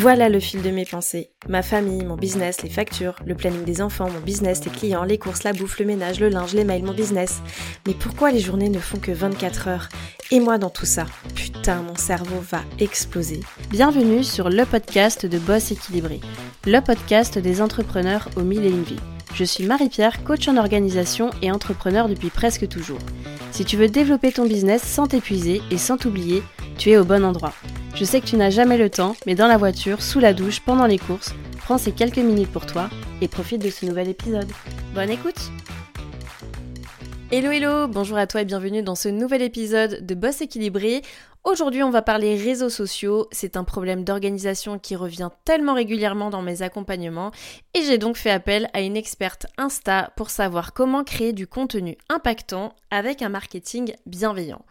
Voilà le fil de mes pensées. Ma famille, mon business, les factures, le planning des enfants, mon business, les clients, les courses, la bouffe, le ménage, le linge, les mails, mon business. Mais pourquoi les journées ne font que 24 heures? Et moi dans tout ça Putain, mon cerveau va exploser. Bienvenue sur le podcast de Boss équilibré, le podcast des entrepreneurs au mille et une vies. Je suis Marie-Pierre, coach en organisation et entrepreneur depuis presque toujours. Si tu veux développer ton business sans t'épuiser et sans t'oublier, tu es au bon endroit. Je sais que tu n'as jamais le temps, mais dans la voiture, sous la douche, pendant les courses, prends ces quelques minutes pour toi et profite de ce nouvel épisode. Bonne écoute Hello hello, bonjour à toi et bienvenue dans ce nouvel épisode de Boss équilibré. Aujourd'hui on va parler réseaux sociaux, c'est un problème d'organisation qui revient tellement régulièrement dans mes accompagnements et j'ai donc fait appel à une experte Insta pour savoir comment créer du contenu impactant avec un marketing bienveillant.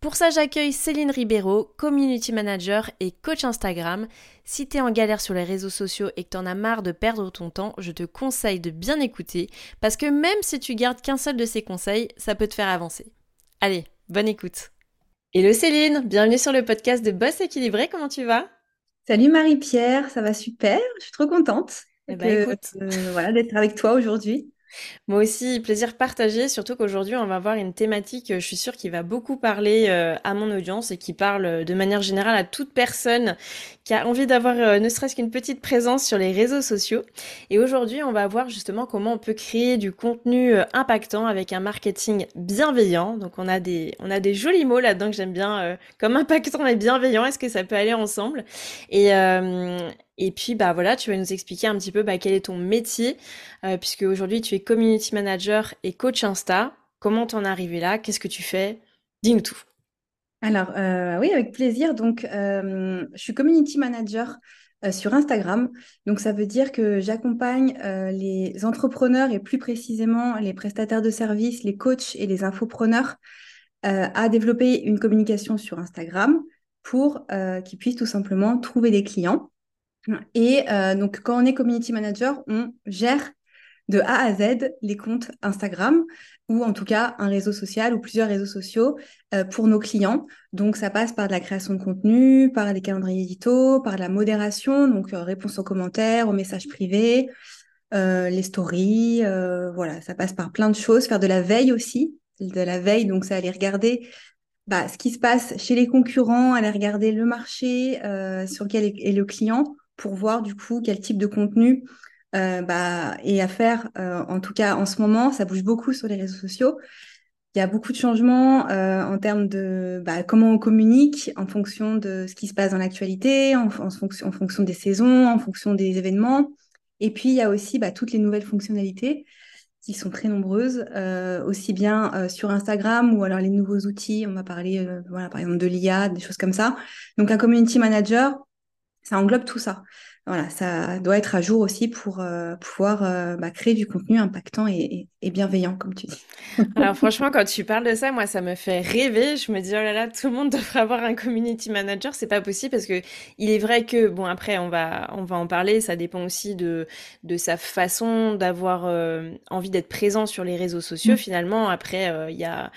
Pour ça, j'accueille Céline Ribeiro, community manager et coach Instagram. Si t'es en galère sur les réseaux sociaux et que t'en as marre de perdre ton temps, je te conseille de bien écouter parce que même si tu gardes qu'un seul de ces conseils, ça peut te faire avancer. Allez, bonne écoute. Hello Céline, bienvenue sur le podcast de Boss équilibré, comment tu vas? Salut Marie-Pierre, ça va super, je suis trop contente eh ben. Euh, voilà, d'être avec toi aujourd'hui. Moi aussi, plaisir partagé, surtout qu'aujourd'hui, on va avoir une thématique, euh, je suis sûre, qui va beaucoup parler euh, à mon audience et qui parle euh, de manière générale à toute personne qui a envie d'avoir ne serait-ce qu'une petite présence sur les réseaux sociaux. Et aujourd'hui, on va voir justement comment on peut créer du contenu impactant avec un marketing bienveillant. Donc, on a des, on a des jolis mots là-dedans que j'aime bien, comme impactant et bienveillant. Est-ce que ça peut aller ensemble? Et et puis, bah voilà, tu vas nous expliquer un petit peu bah, quel est ton métier, euh, puisque aujourd'hui tu es community manager et coach Insta. Comment t'en es arrivé là? Qu'est-ce que tu fais? Dis-nous tout. Alors, euh, oui, avec plaisir. Donc, euh, je suis community manager sur Instagram. Donc, ça veut dire que j'accompagne les entrepreneurs et plus précisément les prestataires de services, les coachs et les infopreneurs à développer une communication sur Instagram pour qu'ils puissent tout simplement trouver des clients et euh, donc, quand on est community manager, on gère de A à Z les comptes Instagram ou en tout cas un réseau social ou plusieurs réseaux sociaux euh, pour nos clients. Donc, ça passe par de la création de contenu, par des calendriers édito, par la modération, donc euh, réponse aux commentaires, aux messages privés, les stories. voilà, ça passe par plein de choses. Faire de la veille aussi, de la veille, donc ça aller regarder bah, ce qui se passe chez les concurrents, aller regarder le marché sur lequel est le client pour voir du coup quel type de contenu euh, bah, est à faire. Euh, en tout cas, en ce moment, ça bouge beaucoup sur les réseaux sociaux. Il y a beaucoup de changements euh, en termes de bah, comment on communique en fonction de ce qui se passe dans l'actualité, en, fonction, en fonction des saisons, en fonction des événements. Et puis, il y a aussi bah, toutes les nouvelles fonctionnalités qui sont très nombreuses, aussi bien sur Instagram ou alors les nouveaux outils. On va parler, voilà, par exemple, de l'IA, des choses comme ça. Donc, un community manager, ça englobe tout ça. Voilà, ça doit être à jour aussi pour euh, pouvoir euh, bah, créer du contenu impactant et, bienveillant, comme tu dis. Alors franchement, quand tu parles de ça, moi, ça me fait rêver. Je me dis, oh là là, tout le monde devrait avoir un community manager. C'est pas possible parce que il est vrai que, bon, après, on va, on va en parler. Ça dépend aussi de, de sa façon d'avoir euh, envie d'être présent sur les réseaux sociaux. Mm. Finalement, après, il y a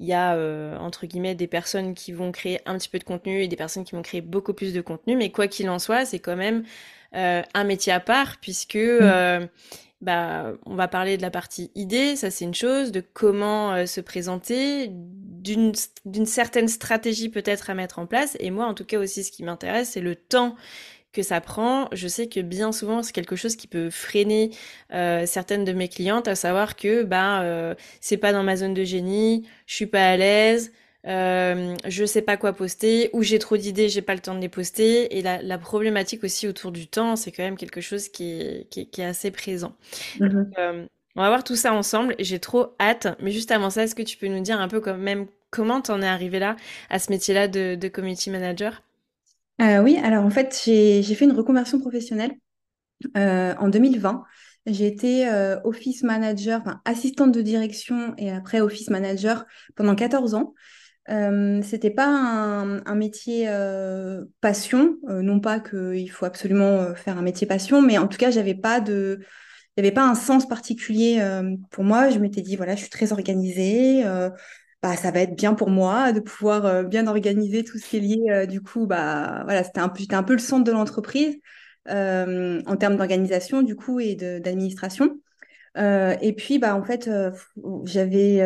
il y a euh, entre guillemets des personnes qui vont créer un petit peu de contenu et des personnes qui vont créer beaucoup plus de contenu. Mais quoi qu'il en soit, c'est quand même un métier à part puisque mm. euh, bah, on va parler de la partie idée, ça c'est une chose, de comment se présenter, d'une certaine stratégie peut-être à mettre en place. Et moi, en tout cas aussi, ce qui m'intéresse, c'est le temps que ça prend. Je sais que bien souvent, c'est quelque chose qui peut freiner euh, certaines de mes clientes, à savoir que bah euh, c'est pas dans ma zone de génie, je suis pas à l'aise. Euh, je sais pas quoi poster ou j'ai trop d'idées, j'ai pas le temps de les poster. Et la, la problématique aussi autour du temps, c'est quand même quelque chose qui est, qui est, assez présent. Mm-hmm. Euh, on va voir tout ça ensemble. J'ai trop hâte. Mais juste avant ça, est-ce que tu peux nous dire un peu quand même comment t'en es arrivé là à ce métier-là de, de community manager? Euh, oui, alors en fait, j'ai fait une reconversion professionnelle euh, en 2020. J'ai été euh, office manager, enfin, assistante de direction et après office manager pendant 14 ans. Euh, c'était pas un, métier passion, non pas qu'il faut absolument faire un métier passion, mais en tout cas, j'avais pas de, avait pas un sens particulier pour moi. Je m'étais dit, voilà, je suis très organisée, bah, ça va être bien pour moi de pouvoir bien organiser tout ce qui est lié. du coup, bah, voilà, c'était un, un peu le centre de l'entreprise en termes d'organisation, du coup, et d'administration. Et puis, bah, en fait, j'avais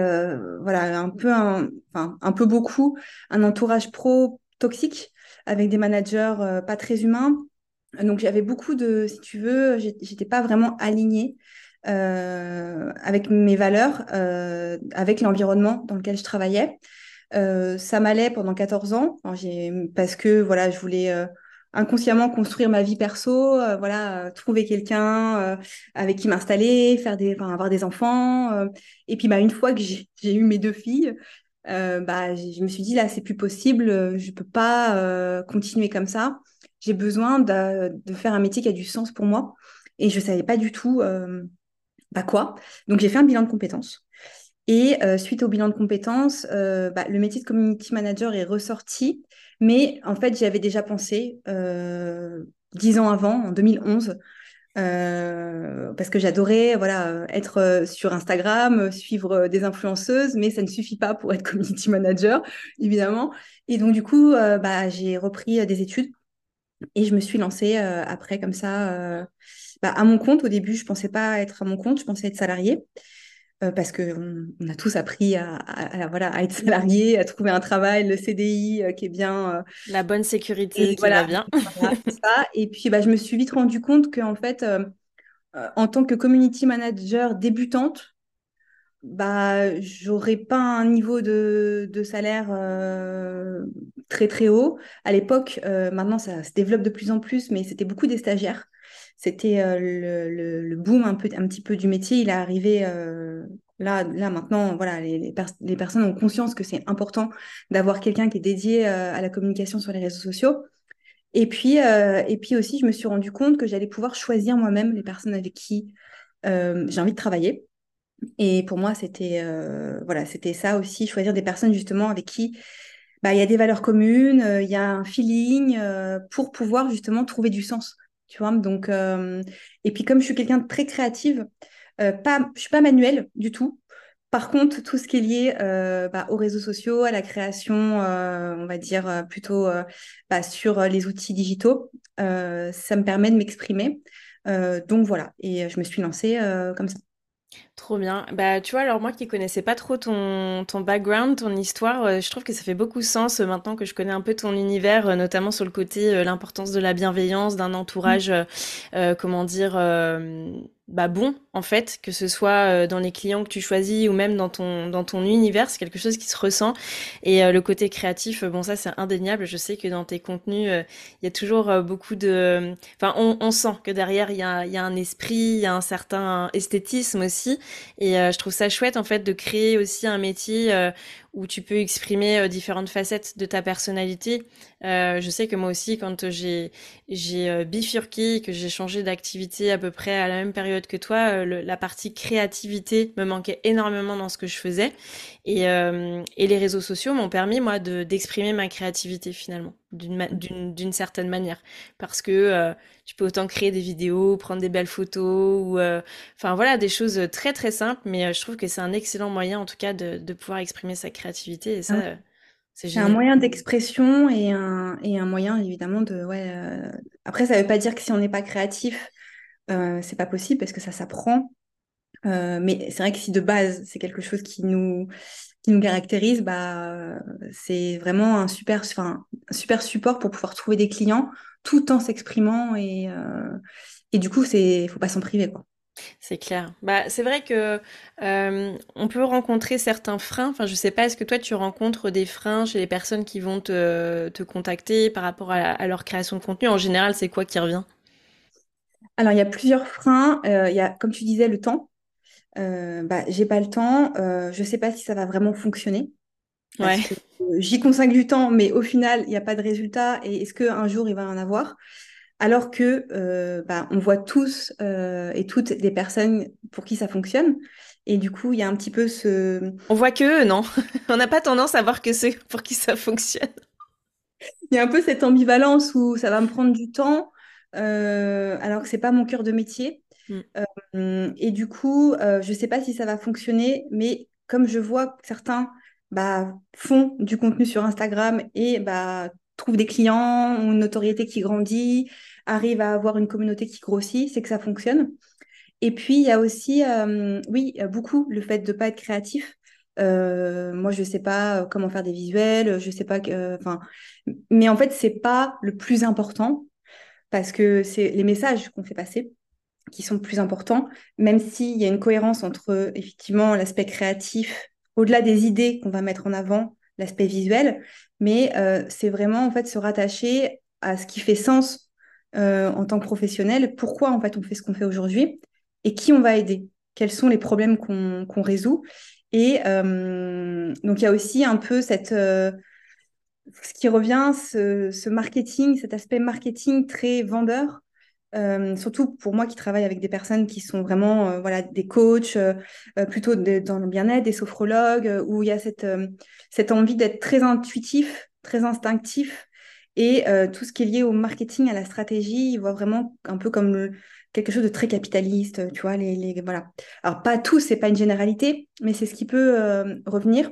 voilà, un peu, un, enfin, un peu beaucoup un entourage pro toxique avec des managers pas très humains. Donc, j'avais beaucoup de, si tu veux, j'étais pas vraiment alignée euh, avec mes valeurs, euh, avec l'environnement dans lequel je travaillais. Euh, ça m'allait pendant 14 ans parce que voilà, je voulais inconsciemment construire ma vie perso, voilà, trouver quelqu'un avec qui m'installer, faire des, avoir des enfants. et puis bah une fois que j'ai eu mes deux filles, bah je me suis dit là c'est plus possible, je peux pas continuer comme ça. J'ai besoin de, faire un métier qui a du sens pour moi. Et je savais pas du tout bah quoi Donc j'ai fait un bilan de compétences. Et euh, suite au bilan de compétences, euh, bah, le métier de community manager est ressorti. Mais en fait, j'y avais déjà pensé euh, dix ans avant, en 2011. parce que j'adorais voilà être sur Instagram, suivre des influenceuses, mais ça ne suffit pas pour être community manager, évidemment. Et donc du coup, bah, j'ai repris des études et je me suis lancée après comme ça bah, à mon compte, au début, je ne pensais pas être à mon compte, je pensais être salarié. Euh, parce qu'on on a tous appris à, voilà, à être salarié, à trouver un travail, le CDI euh, qui est bien. Euh, La bonne sécurité qui voilà, va bien. ça. Et puis, bah, je me suis vite rendu compte qu'en fait, en tant que community manager débutante, bah, j'aurais pas un niveau de, de salaire très très haut. À l'époque, maintenant ça se développe de plus en plus, mais c'était beaucoup des stagiaires. C'était euh, le, boom un, peu, un petit peu du métier. Il est arrivé euh, là, là maintenant. Voilà, les, les, personnes ont conscience que c'est important d'avoir quelqu'un qui est dédié euh, à la communication sur les réseaux sociaux. Et puis, et puis aussi, je me suis rendu compte que j'allais pouvoir choisir moi-même les personnes avec qui j'ai envie de travailler. Et pour moi, c'était voilà, c'était ça aussi, choisir des personnes justement avec qui bah, il y a des valeurs communes, il y a un feeling pour pouvoir justement trouver du sens tu vois. Donc, euh, et puis comme je suis quelqu'un de très créative, euh, pas, je suis pas manuelle du tout. Par contre, tout ce qui est lié euh, bah, aux réseaux sociaux, à la création, on va dire plutôt bah, sur les outils digitaux, ça me permet de m'exprimer. donc voilà, et je me suis lancée comme ça. Trop bien. Bah, tu vois, alors moi qui connaissais pas trop ton, ton background, ton histoire, euh, je trouve que ça fait beaucoup sens euh, maintenant que je connais un peu ton univers, euh, notamment sur le côté l'importance de la bienveillance, d'un entourage, comment dire, bah bon en fait que ce soit euh, dans les clients que tu choisis ou même dans ton dans ton univers c'est quelque chose qui se ressent. Et euh, le côté créatif euh, bon ça c'est indéniable. Je sais que dans tes contenus il y a toujours beaucoup de enfin on, on, sent que derrière il y a y a un esprit il y a un certain esthétisme aussi. Et je trouve ça chouette en fait de créer aussi un métier où tu peux exprimer euh, différentes facettes de ta personnalité. Euh, je sais que moi aussi, quand j'ai j'ai euh, bifurqué, que j'ai changé d'activité à peu près à la même période que toi, la partie créativité me manquait énormément dans ce que je faisais. Et, et les réseaux sociaux m'ont permis, moi, de d'exprimer ma créativité finalement, d'une certaine manière. Parce que tu peux autant créer des vidéos, prendre des belles photos, ou enfin voilà, des choses très très simples, mais je trouve que c'est un excellent moyen en tout cas de, de pouvoir exprimer sa créativité. Et ça, c'est un moyen d'expression et un, et un moyen évidemment de. Ouais, euh, Après, ça ne veut pas dire que si on n'est pas créatif, euh, c'est pas possible parce que ça s'apprend. Euh, mais c'est vrai que si de base c'est quelque chose qui nous qui nous caractérise, bah c'est vraiment un super, enfin, un super support pour pouvoir trouver des clients tout en s'exprimant et euh, et du coup c'est faut pas s'en priver quoi. C'est clair. Bah, c'est vrai que euh, on peut rencontrer certains freins. Enfin, je sais pas, est-ce que toi tu rencontres des freins chez les personnes qui vont te, te contacter par rapport à, leur création de contenu? En général, c'est quoi qui revient? Alors, il y a plusieurs freins. Euh, il y a, comme tu disais, le temps. Euh, bah, j'ai pas le temps. Euh, je sais pas si ça va vraiment fonctionner. Ouais. J'y consacre du temps, mais au final, il n'y a pas de résultat. Et est-ce qu'un jour il va en avoir? Alors que euh, bah, on voit tous euh, et toutes des personnes pour qui ça fonctionne. Et du coup, il y a un petit peu ce... On voit que eux, non? On n'a pas tendance à voir que ceux pour qui ça fonctionne. Il y a un peu cette ambivalence où ça va me prendre du temps, euh, alors que c'est pas mon cœur de métier. Mm. et du coup, je ne sais pas si ça va fonctionner, mais comme je vois certains bah, font du contenu sur Instagram et bah, trouvent des clients, ont une notoriété qui grandit, arrivent à avoir une communauté qui grossit, c'est que ça fonctionne. Et puis, il y a aussi, euh, oui, beaucoup le fait de ne pas être créatif. Euh, moi, je ne sais pas comment faire des visuels, je sais pas, mais en fait, c'est pas le plus important parce que c'est les messages qu'on fait passer qui sont plus importants, même s'il y a une cohérence entre effectivement l'aspect créatif, au-delà des idées qu'on va mettre en avant, l'aspect visuel, mais euh, c'est vraiment en fait se rattacher à ce qui fait sens euh, en tant que professionnel, pourquoi en fait on fait ce qu'on fait aujourd'hui et qui on va aider, quels sont les problèmes qu'on résout. Et euh, donc il y a aussi un peu cette ce qui revient, ce, ce, marketing, cet aspect marketing très vendeur, euh, surtout pour moi qui travaille avec des personnes qui sont vraiment euh, voilà, des coachs, euh, plutôt dans le bien-être, des sophrologues, où il y a cette, cette envie d'être très intuitif, très instinctif. Et tout ce qui est lié au marketing, à la stratégie, ils voient vraiment un peu comme quelque chose de très capitaliste, tu vois. Les, voilà. Alors, pas tout, c'est pas une généralité, mais c'est ce qui peut revenir.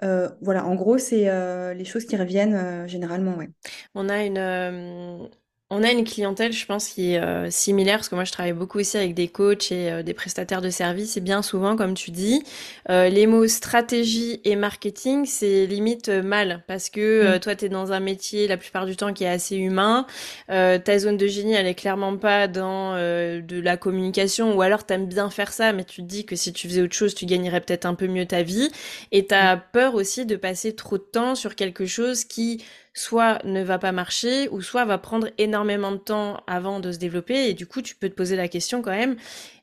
voilà, en gros, c'est les choses qui reviennent généralement. Ouais. On a une, on a une clientèle, je pense, qui est euh, similaire, parce que moi je travaille beaucoup aussi avec des coachs et euh, des prestataires de services, et bien souvent, comme tu dis, euh, les mots stratégie et marketing, c'est limite mal, parce que mm. toi, tu es dans un métier, la plupart du temps, qui est assez humain, ta zone de génie, elle est clairement pas dans de la communication, ou alors tu aimes bien faire ça, mais tu te dis que si tu faisais autre chose, tu gagnerais peut-être un peu mieux ta vie, et tu as mm. peur aussi de passer trop de temps sur quelque chose qui soit ne va pas marcher ou soit va prendre énormément de temps avant de se développer. Et du coup tu peux te poser la question quand même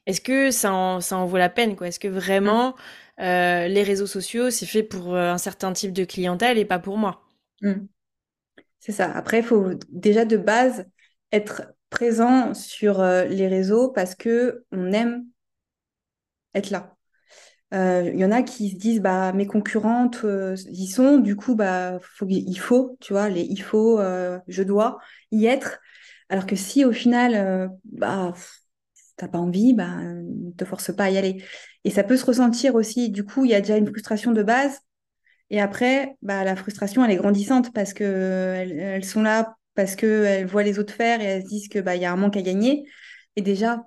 est-ce que ça en, ça en vaut la peine quoi? Est-ce que vraiment mmh. euh, les réseaux sociaux c'est fait pour euh, un certain type de clientèle et pas pour moi? Mmh. c'est ça. Après il faut déjà de base être présent sur euh, les réseaux parce que on aime être là il euh, y en a qui se disent bah mes concurrentes euh, y sont, du coup bah faut, il faut, tu vois, les il faut, euh, je dois y être. Alors que si au final bah t'as pas envie, bah ne te force pas à y aller. Et ça peut se ressentir aussi. Du coup, il y a déjà une frustration de base. Et après, bah la frustration elle est grandissante parce que elles, sont là parce que elles voient les autres faire et elles se disent que bah il y a un manque à gagner. Et déjà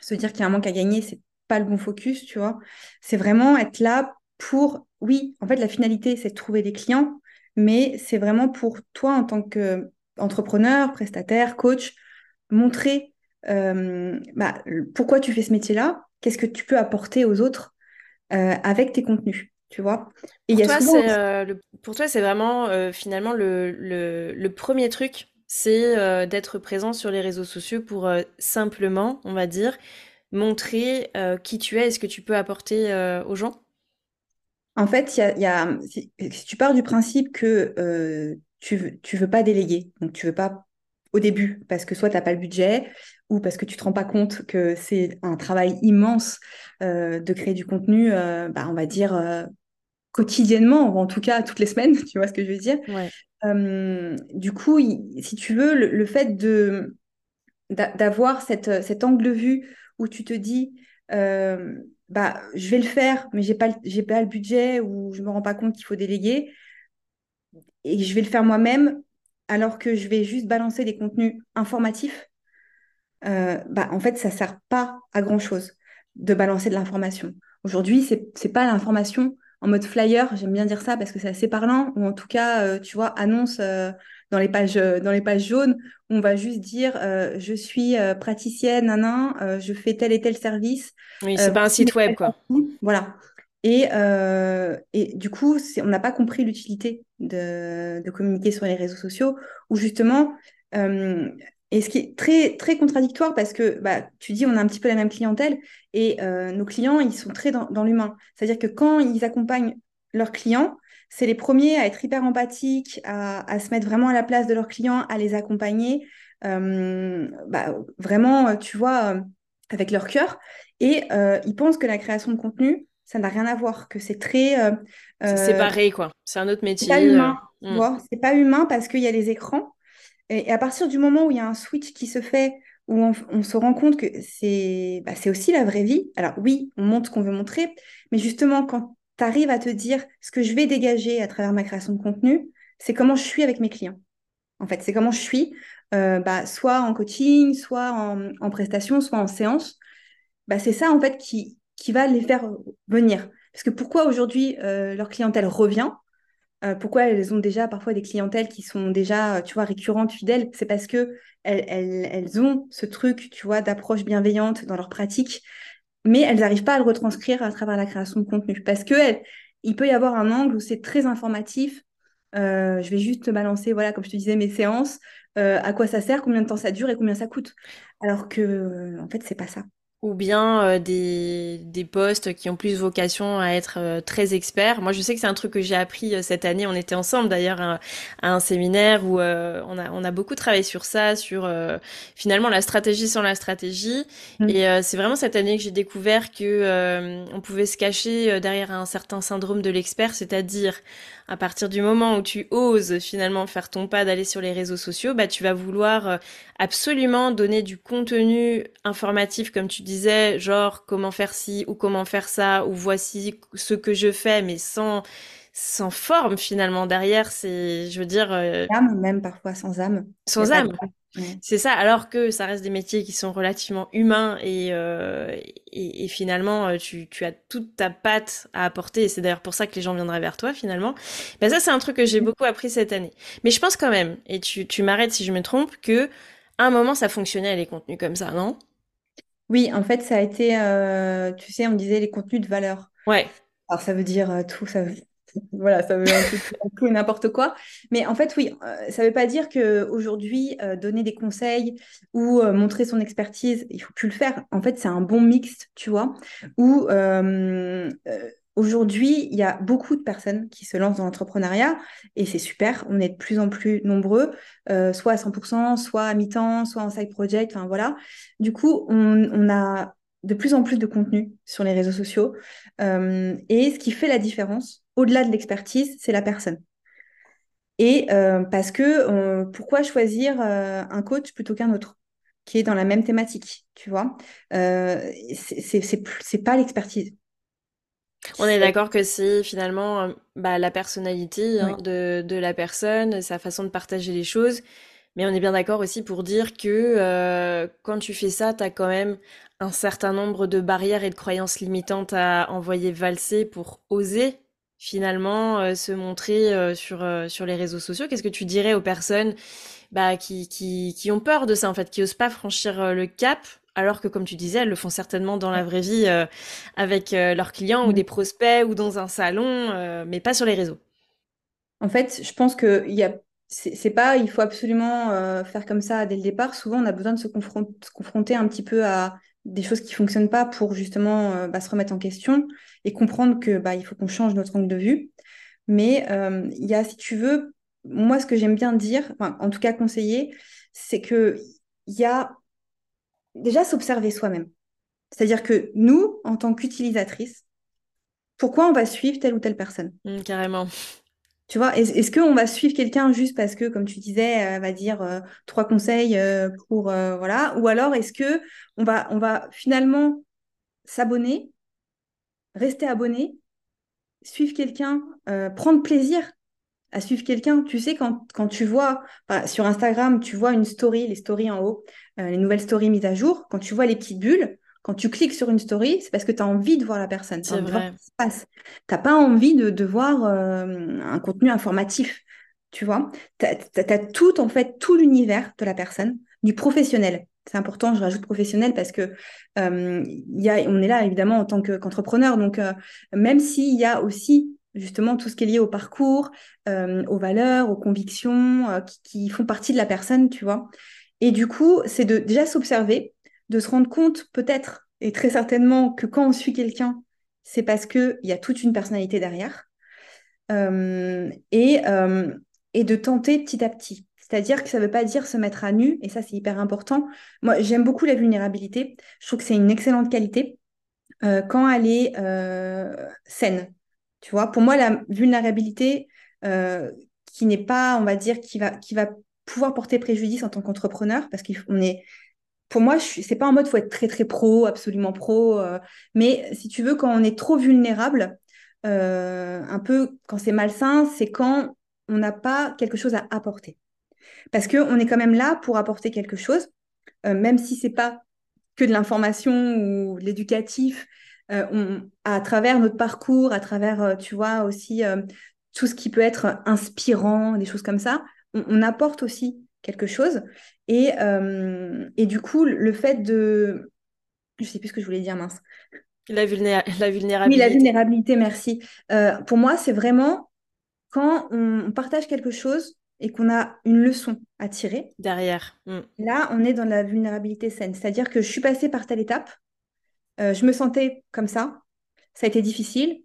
se dire qu'il y a un manque à gagner, c'est pas le bon focus, tu vois. C'est vraiment être là pour, oui, en fait, la finalité, c'est de trouver des clients, mais c'est vraiment pour toi en tant qu'entrepreneur, prestataire, coach, montrer euh, bah, pourquoi tu fais ce métier-là, qu'est-ce que tu peux apporter aux autres euh, avec tes contenus. Tu vois Et pour, toi, c'est, euh, pour toi, c'est vraiment finalement le, le, premier truc, c'est d'être présent sur les réseaux sociaux pour simplement, on va dire, montrer euh, qui tu es et ce que tu peux apporter euh, aux gens? En fait, y y a, si, tu pars du principe que euh, tu ne veux pas déléguer, donc tu veux pas au début, parce que soit tu n'as pas le budget, ou parce que tu te rends pas compte que c'est un travail immense de créer du contenu, bah, on va dire quotidiennement, ou en tout cas toutes les semaines, tu vois ce que je veux dire? du coup, si tu veux, le, fait de d'avoir cette, cet angle de vue où tu te dis, euh, bah, je vais le faire, mais j'ai pas, j'ai pas le budget ou je me rends pas compte qu'il faut déléguer et je vais le faire moi-même alors que je vais juste balancer des contenus informatifs, euh, bah, en fait, ça sert pas à grand-chose de balancer de l'information. Aujourd'hui, c'est n'est pas l'information en mode flyer, j'aime bien dire ça parce que c'est assez parlant, ou en tout cas, euh, tu vois, annonce dans les pages, euh, dans les pages jaunes, on va juste dire euh, je suis euh, praticienne, nanan, je fais tel et tel service. Oui, c'est pas un site web, quoi. Voilà. Et, et du coup, on n'a pas compris l'utilité de, de, communiquer sur les réseaux sociaux, où justement, et ce qui est très, très contradictoire parce que bah, tu dis on a un petit peu la même clientèle et nos clients, ils sont très dans, dans l'humain. C'est-à-dire que quand ils accompagnent leurs clients, c'est les premiers à être hyper empathiques, à, se mettre vraiment à la place de leurs clients, à les accompagner, euh, bah, vraiment, euh, tu vois, euh, avec leur cœur. Et ils pensent que la création de contenu, ça n'a rien à voir, que c'est très... c'est séparé, quoi. C'est un autre métier. C'est pas humain, hmm. C'est pas humain parce qu'il y a les écrans. Et, à partir du moment où il y a un switch qui se fait, où on, se rend compte que c'est bah, aussi la vraie vie. Alors oui, on montre ce qu'on veut montrer, mais justement, quand tu arrives à te dire ce que je vais dégager à travers ma création de contenu, c'est comment je suis avec mes clients. En fait, c'est comment je suis, euh, bah, soit en coaching, soit en, prestation, soit en séance. Bah, c'est ça, en fait, qui, qui va les faire venir. Parce que pourquoi aujourd'hui euh, leur clientèle revient euh, pourquoi elles ont déjà parfois des clientèles qui sont déjà, tu vois, récurrentes, fidèles? C'est parce que elles, elles, ont ce truc, tu vois, d'approche bienveillante dans leur pratique, mais elles n'arrivent pas à le retranscrire à travers la création de contenu. Parce que il peut y avoir un angle où c'est très informatif. Euh, je vais juste te balancer, voilà, comme je te disais, mes séances, euh, à quoi ça sert, combien de temps ça dure et combien ça coûte. Alors que, en fait, c'est pas ça ou bien euh, des, des postes qui ont plus vocation à être euh, très experts. Moi, je sais que c'est un truc que j'ai appris euh, cette année. On était ensemble d'ailleurs à, un séminaire où on, a, on a beaucoup travaillé sur ça, sur finalement la stratégie sans la stratégie. Mm. Et c'est vraiment cette année que j'ai découvert que on pouvait se cacher derrière un certain syndrome de l'expert, c'est-à-dire à partir du moment où tu oses finalement faire ton pas d'aller sur les réseaux sociaux, bah tu vas vouloir euh, absolument donner du contenu informatif comme tu disais, genre comment faire ci ou comment faire ça ou voici ce que je fais mais sans sans forme finalement derrière, c'est je veux dire euh, âme même parfois sans âme. Sans âme. C'est ça, alors que ça reste des métiers qui sont relativement humains et, euh, et, finalement euh, tu, tu, as toute ta patte à apporter et c'est d'ailleurs pour ça que les gens viendraient vers toi finalement. Ben ça c'est un truc que j'ai mm. beaucoup appris cette année. Mais je pense quand même, et tu, tu m'arrêtes si je me trompe, que à un moment ça fonctionnait les contenus comme ça, non? Oui, en fait ça a été, euh, tu sais, on disait les contenus de valeur. Ouais. Alors ça veut dire tout, ça veut voilà, ça veut tout et n'importe quoi. Mais en fait, oui, euh, ça ne veut pas dire qu'aujourd'hui, euh, donner des conseils ou euh, montrer son expertise, il ne faut plus le faire. En fait, c'est un bon mix, tu vois, où aujourd'hui, il y a beaucoup de personnes qui se lancent dans l'entrepreneuriat et c'est super. On est de plus en plus nombreux, soit à 100%, soit à mi-temps, soit en side project, enfin voilà. Du coup, on, a de plus en plus de contenu sur les réseaux sociaux. et ce qui fait la différence, au-delà de l'expertise, c'est la personne. Et euh, parce que euh, pourquoi choisir euh, un coach plutôt qu'un autre qui est dans la même thématique, tu vois? C'est pas l'expertise. On est d'accord que c'est finalement bah, la personnalité hein, de, de, la personne, sa façon de partager les choses. Mais on est bien d'accord aussi pour dire que quand tu fais ça, tu as quand même un certain nombre de barrières et de croyances limitantes à envoyer valser pour oser finalement euh, se montrer euh, sur, euh, sur les réseaux sociaux Qu'est-ce que tu dirais aux personnes bah, qui, qui, qui ont peur de ça, en fait, qui osent pas franchir le cap alors que, comme tu disais, elles le font certainement dans la vraie vie avec leurs clients ou mmh. des prospects ou dans un salon, mais pas sur les réseaux. En fait, je pense que y a c'est pas il faut absolument faire comme ça dès le départ. Souvent, on a besoin de se, se confronter un petit peu à des choses qui fonctionnent pas pour justement euh, bah, se remettre en question et comprendre que bah, il faut qu'on change notre angle de vue. Mais euh, il y a, si tu veux, moi ce que j'aime bien dire, en tout cas conseiller, c'est que il y a déjà s'observer soi-même. C'est-à-dire que nous, en tant qu'utilisatrices, pourquoi on va suivre telle ou telle personne? Mmh, Carrément. Tu vois, est-ce qu'on va suivre quelqu'un juste parce que, comme tu disais, elle va dire euh, trois conseils euh, pour euh, voilà, ou alors est-ce que on va on va finalement s'abonner, rester abonné, suivre quelqu'un, prendre plaisir à suivre quelqu'un. Tu sais quand, quand tu vois sur Instagram, tu vois une story, les stories en haut, les nouvelles stories mises à jour, quand tu vois les petites bulles, quand tu cliques sur une story, c'est parce que tu as envie de voir la personne. Tu n'as pas envie de, voir euh, un contenu informatif. Tu vois, tu as, tout, en fait, tout l'univers de la personne, du professionnel. C'est important, je rajoute professionnel parce que euh, y a, on est là évidemment en tant qu'entrepreneur. donc, euh, même s'il y a aussi justement tout ce qui est lié au parcours, aux valeurs, aux convictions qui, qui, font partie de la personne, tu vois. Et du coup, c'est de déjà s'observer, de se rendre compte peut-être et très certainement que quand on suit quelqu'un, c'est parce qu'il y a toute une personnalité derrière. Euh, et, euh, et de tenter petit à petit. C'est-à-dire que ça ne veut pas dire se mettre à nu, et ça c'est hyper important. Moi, j'aime beaucoup la vulnérabilité. Je trouve que c'est une excellente qualité euh, quand elle est saine. Tu vois, pour moi, la vulnérabilité qui n'est pas, on va dire, qui va, qui va pouvoir porter préjudice en tant qu'entrepreneur, parce qu'on est pour moi, c'est pas en mode faut être très très pro, absolument pro. Euh, mais si tu veux, quand on est trop vulnérable, un peu quand c'est malsain, c'est quand on n'a pas quelque chose à apporter. Parce qu'on est quand même là pour apporter quelque chose, même si c'est pas que de l'information ou de l'éducatif, à travers notre parcours, à travers, tu vois, aussi tout ce qui peut être inspirant, des choses comme ça, on, apporte aussi quelque chose. Et, euh, et, du coup, le fait de... Je sais plus ce que je voulais dire, mince. La, la vulnérabilité. Oui, la vulnérabilité, merci. Euh, pour moi, c'est vraiment quand on, partage quelque chose et qu'on a une leçon à tirer. Derrière. Mm. Là, on est dans la vulnérabilité saine. C'est-à-dire que je suis passée par telle étape, euh, je me sentais comme ça, ça a été difficile,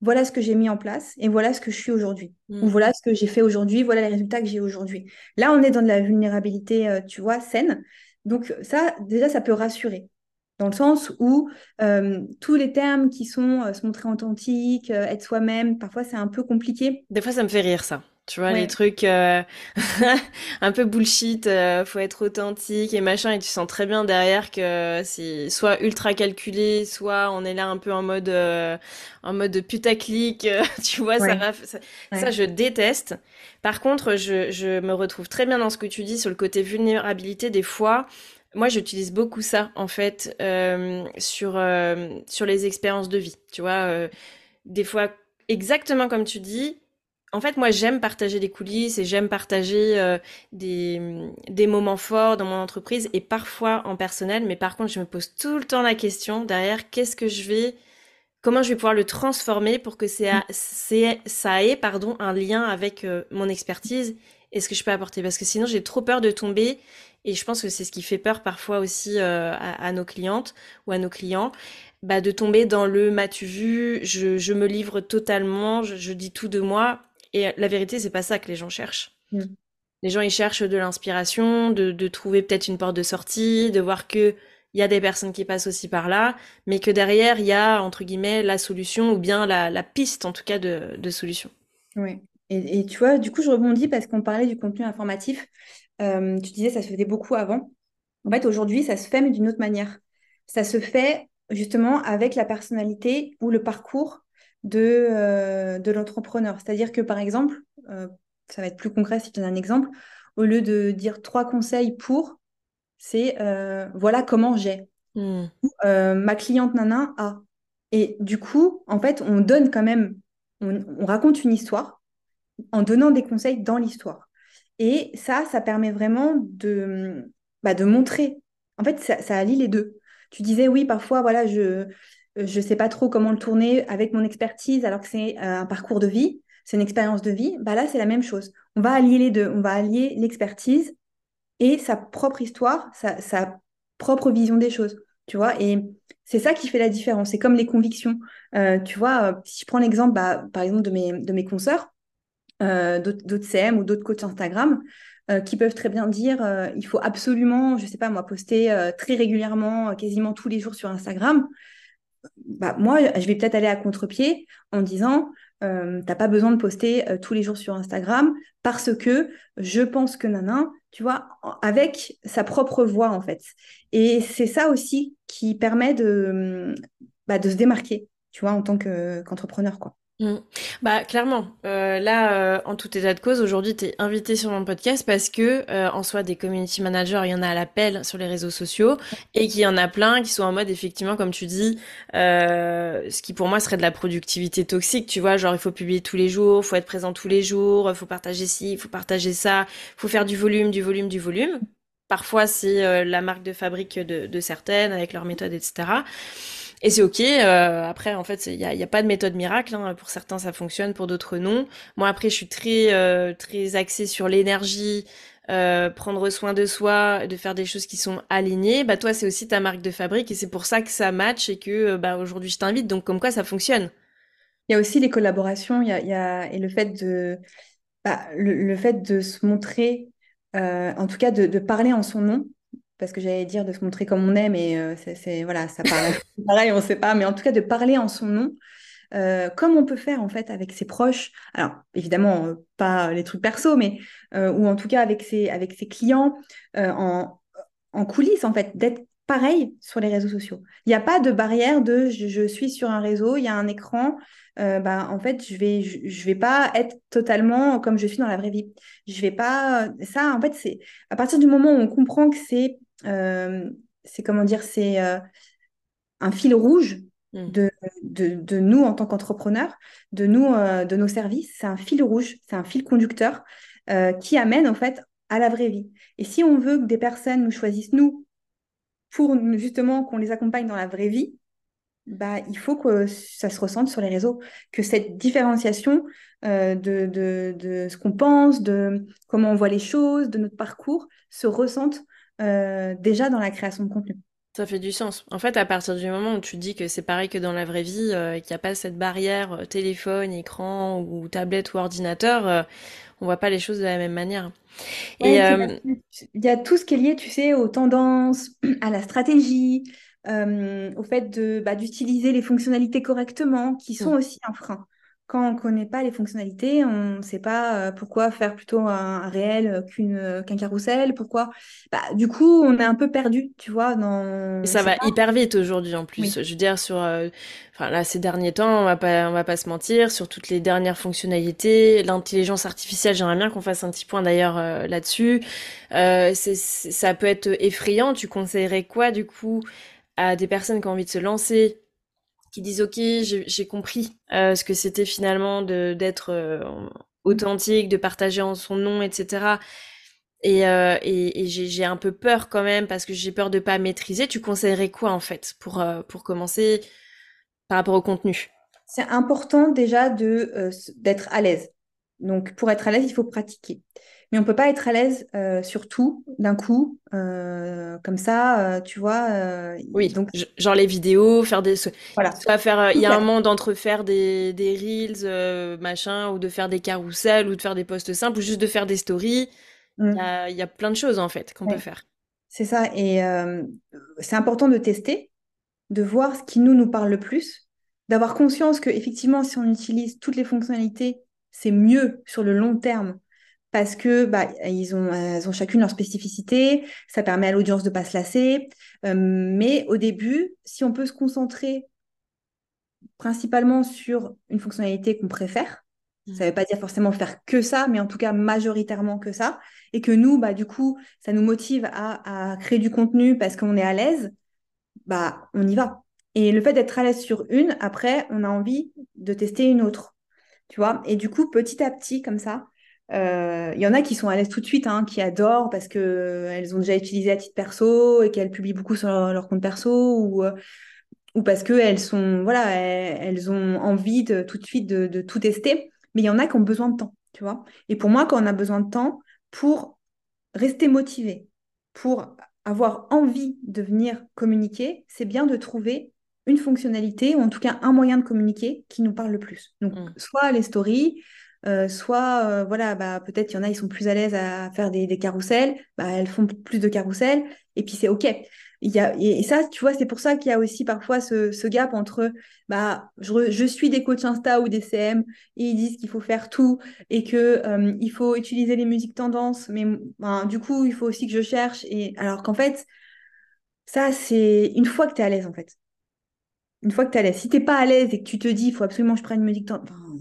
voilà ce que j'ai mis en place et voilà ce que je suis aujourd'hui. Ou mm. voilà ce que j'ai fait aujourd'hui, voilà les résultats que j'ai aujourd'hui. Là, on est dans de la vulnérabilité, euh, tu vois, saine. Donc ça, déjà, ça peut rassurer. Dans le sens où euh, tous les termes qui sont euh, se montrer authentique, être soi-même, parfois c'est un peu compliqué. Des fois, ça me fait rire ça. Tu vois, les trucs euh, un peu bullshit, euh, faut être authentique et machin, et tu sens très bien derrière que c'est soit ultra calculé, soit on est là un peu en mode euh, en mode putaclic, tu vois, ça, ça, ça, je déteste. Par contre, je, je me retrouve très bien dans ce que tu dis sur le côté vulnérabilité des fois. Moi, j'utilise beaucoup ça, en fait, sur, sur les expériences de vie. Tu vois, des fois, exactement comme tu dis, en fait, moi, j'aime partager des coulisses et j'aime partager euh, des, des, moments forts dans mon entreprise et parfois en personnel. Mais par contre, je me pose tout le temps la question derrière, qu'est-ce que je vais, comment je vais pouvoir le transformer pour que ça, ça ait pardon, un lien avec euh, mon expertise et ce que je peux apporter. Parce que sinon, j'ai trop peur de tomber. Et je pense que c'est ce qui fait peur parfois aussi euh, à, nos clientes ou à nos clients. Bah, de tomber dans le m'as-tu vu, je, je, me livre totalement, je, je dis tout de moi et la vérité, c'est pas ça que les gens cherchent. Mm. Les gens, ils cherchent de l'inspiration, de, trouver peut-être une porte de sortie, de voir que il y a des personnes qui passent aussi par là, mais que derrière, il y a, entre guillemets, la solution ou bien la, piste, en tout cas, de, solution. Oui. Et, tu vois, du coup, je rebondis parce qu'on parlait du contenu informatif. Euh, tu disais, ça se faisait beaucoup avant. En fait, aujourd'hui, ça se fait, mais d'une autre manière. Ça se fait justement avec la personnalité ou le parcours de, euh, de l'entrepreneur. C'est-à-dire que, par exemple, euh, ça va être plus concret si tu as un exemple, au lieu de dire trois conseils pour, c'est euh, voilà comment j'ai. Hmm. ma cliente nana a. Et du coup, en fait, on donne quand même, on, raconte une histoire en donnant des conseils dans l'histoire. Et ça, ça permet vraiment de, bah, de montrer. En fait, ça, ça allie les deux. Tu disais, oui, parfois, voilà, je, je ne sais pas trop comment le tourner avec mon expertise alors que c'est euh, un parcours de vie, c'est une expérience de vie, bah là c'est la même chose. On va allier les deux, on va allier l'expertise et sa propre histoire, sa, propre vision des choses, tu vois. Et c'est ça qui fait la différence. C'est comme les convictions. Euh, tu vois, euh, si je prends l'exemple, bah, par exemple, de mes, de mes consoeurs, d'autres CM ou d'autres coachs Instagram, qui peuvent très bien dire il faut absolument, je sais pas moi, poster très régulièrement, quasiment tous les jours sur Instagram bah, moi, je vais peut-être aller à contre-pied en disant, euh, t'as pas besoin de poster euh, tous les jours sur Instagram parce que je pense que nanan, tu vois, avec sa propre voix en fait. Et c'est ça aussi qui permet de, bah, de se démarquer, tu vois, en tant qu'entrepreneur, quoi. Mmh. Bah clairement, euh, là euh, en tout état de cause, aujourd'hui tu es invité sur mon podcast parce que euh, en soi des community managers, il y en a à l'appel sur les réseaux sociaux et qu'il y en a plein qui sont en mode effectivement comme tu dis, ce qui pour moi serait de la productivité toxique, tu vois, genre il faut publier tous les jours, faut être présent tous les jours, faut partager ci, faut partager ça, faut faire du volume, du volume, du volume. Parfois c'est la marque de fabrique de, de certaines avec leurs méthodes, etc. Et c'est ok. Euh, après, en fait, il n'y a, y a, pas de méthode miracle. Hein. Pour certains, ça fonctionne, pour d'autres, non. Moi, après, je suis très euh, très axée sur l'énergie, euh, prendre soin de soi, de faire des choses qui sont alignées. Bah toi, c'est aussi ta marque de fabrique et c'est pour ça que ça match et que euh, bah aujourd'hui, je t'invite. Donc, comme quoi, ça fonctionne. Il y a aussi les collaborations. Il y a, y a, et le fait de bah, le, le, fait de se montrer, euh, en tout cas, de, de parler en son nom parce que j'allais dire de se montrer comme on est, mais euh, c'est voilà, ça parle pareil, on ne sait pas, mais en tout cas de parler en son nom, euh, comme on peut faire en fait avec ses proches. Alors évidemment euh, pas les trucs perso, mais ou en tout cas avec ses avec ses clients en, en coulisses en fait, d'être pareil sur les réseaux sociaux. Il n'y a pas de barrière de je, suis sur un réseau, il y a un écran. Bah, en fait, je vais, je, vais pas être totalement comme je suis dans la vraie vie. Je vais pas. Ça, en fait, c'est à partir du moment où on comprend que c'est, c'est comment dire, c'est euh, un fil rouge mmh. de, de, nous en tant qu'entrepreneurs, de nous, de nos services. C'est un fil rouge, c'est un fil conducteur qui amène en fait à la vraie vie. Et si on veut que des personnes nous choisissent, nous, pour justement qu'on les accompagne dans la vraie vie, bah, il faut que ça se ressente sur les réseaux, que cette différenciation euh, de, de, ce qu'on pense, de comment on voit les choses, de notre parcours, se ressente euh, déjà dans la création de contenu. Ça fait du sens. En fait, à partir du moment où tu dis que c'est pareil que dans la vraie vie, euh, qu'il n'y a pas cette barrière téléphone, écran ou tablette ou ordinateur, on voit pas les choses de la même manière. Et euh, il y a tout ce qui est lié, tu sais, aux tendances, à la stratégie, euh, au fait de bah, d'utiliser les fonctionnalités correctement, qui sont mm. aussi un frein quand on ne connaît pas les fonctionnalités, on ne sait pas euh, pourquoi faire plutôt un, réel qu'une, qu'un carrousel, pourquoi. Bah, du coup, on est un peu perdu, tu vois. Dans... ça va hyper vite aujourd'hui en plus. Je veux dire, sur, euh, enfin là, ces derniers temps, on va pas, on va pas se mentir, sur toutes les dernières fonctionnalités, l'intelligence artificielle, j'aimerais bien qu'on fasse un petit point d'ailleurs euh, là-dessus. c'est, ça peut être effrayant. Tu conseillerais quoi du coup à des personnes qui ont envie de se lancer qui disent ok j'ai compris euh, ce que c'était finalement d'être euh, authentique de partager en son nom etc et, euh, et, et j'ai un peu peur quand même parce que j'ai peur de pas maîtriser. Tu conseillerais quoi en fait pour pour commencer par rapport au contenu? C'est important déjà d'être à l'aise. Donc pour être à l'aise il faut pratiquer mais on peut pas être à l'aise euh, sur tout d'un coup, euh, comme ça, euh, tu vois. oui, donc genre les vidéos, faire des, voilà, faire. Il y a un moment d'entre faire des des reels, machin, ou de faire des carousels, ou de faire des posts simples, ou juste de faire des stories. Il y, a, y, a plein de choses en fait qu'on peut faire. C'est ça, et c'est important de tester, de voir ce qui nous nous parle le plus, d'avoir conscience que effectivement, si on utilise toutes les fonctionnalités, c'est mieux sur le long terme parce que bah, ils ont, elles ont chacune leur spécificité, ça permet à l'audience de ne pas se lasser. Euh, mais au début, si on peut se concentrer principalement sur une fonctionnalité qu'on préfère, ça ne veut pas dire forcément faire que ça, mais en tout cas majoritairement que ça, et que nous, bah, du coup, ça nous motive à, à créer du contenu parce qu'on est à l'aise, bah, on y va. Et le fait d'être à l'aise sur une, après, on a envie de tester une autre. Tu vois Et du coup, petit à petit, comme ça, euh, il y en a qui sont à l'aise tout de suite, hein, qui adorent parce qu'elles euh, ont déjà utilisé à titre perso et qu'elles publient beaucoup sur leur, compte perso ou, euh, ou parce qu'elles sont, voilà, elles, ont envie de, tout de suite de, tout tester. Mais il y en a qui ont besoin de temps, tu vois. Et pour moi, quand on a besoin de temps pour rester motivé, pour avoir envie de venir communiquer, c'est bien de trouver une fonctionnalité ou en tout cas un moyen de communiquer qui nous parle le plus. Donc, mmh. soit les stories, euh, soit, euh, voilà, bah, peut-être il y en a, ils sont plus à l'aise à faire des, des carousels, bah, elles font plus de carousels, et puis c'est OK. Il y a, et, ça, tu vois, c'est pour ça qu'il y a aussi parfois ce, ce gap entre, bah, je, je, suis des coachs Insta ou des CM, et ils disent qu'il faut faire tout, et que il faut utiliser les musiques tendances, mais ben, du coup, il faut aussi que je cherche, et alors qu'en fait, ça, c'est une fois que tu es à l'aise, en fait une fois que tu es à l'aise. Si tu pas à l'aise et que tu te dis, il faut absolument que je prenne une musique,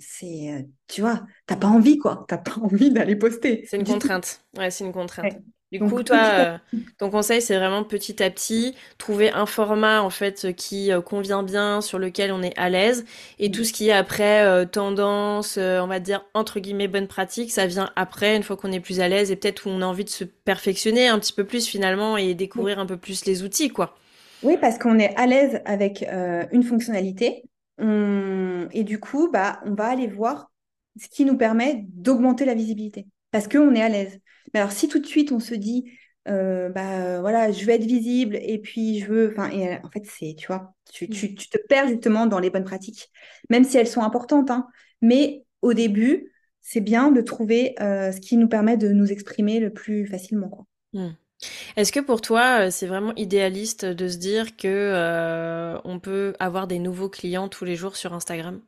c'est, euh, tu vois, t'as pas envie, quoi. T'as pas envie d'aller poster. C'est une contrainte. Ouais, c'est une contrainte. Du coup, toi, euh, ton conseil, c'est vraiment petit à petit, trouver un format, en fait, qui euh, convient bien, sur lequel on est à l'aise. Et tout ce qui est après, tendance, on va dire, entre guillemets, bonne pratique, ça vient après, une fois qu'on est plus à l'aise et peut-être où on a envie de se perfectionner un petit peu plus, finalement, et découvrir un peu plus les outils, quoi. Oui, parce qu'on est à l'aise avec une fonctionnalité. Et du coup, bah, on va aller voir ce qui nous permet d'augmenter la visibilité. Parce qu'on est à l'aise. Mais alors, si tout de suite, on se dit, euh, bah voilà, je veux être visible et puis je veux. Enfin, et en fait, c'est, tu vois, tu, tu, tu, te perds justement dans les bonnes pratiques, même si elles sont importantes. Hein. Mais au début, c'est bien de trouver euh, ce qui nous permet de nous exprimer le plus facilement. Quoi. Mmh. Est-ce que pour toi, euh, c'est vraiment idéaliste de se dire que euh, on peut avoir des nouveaux clients tous les jours sur Instagram?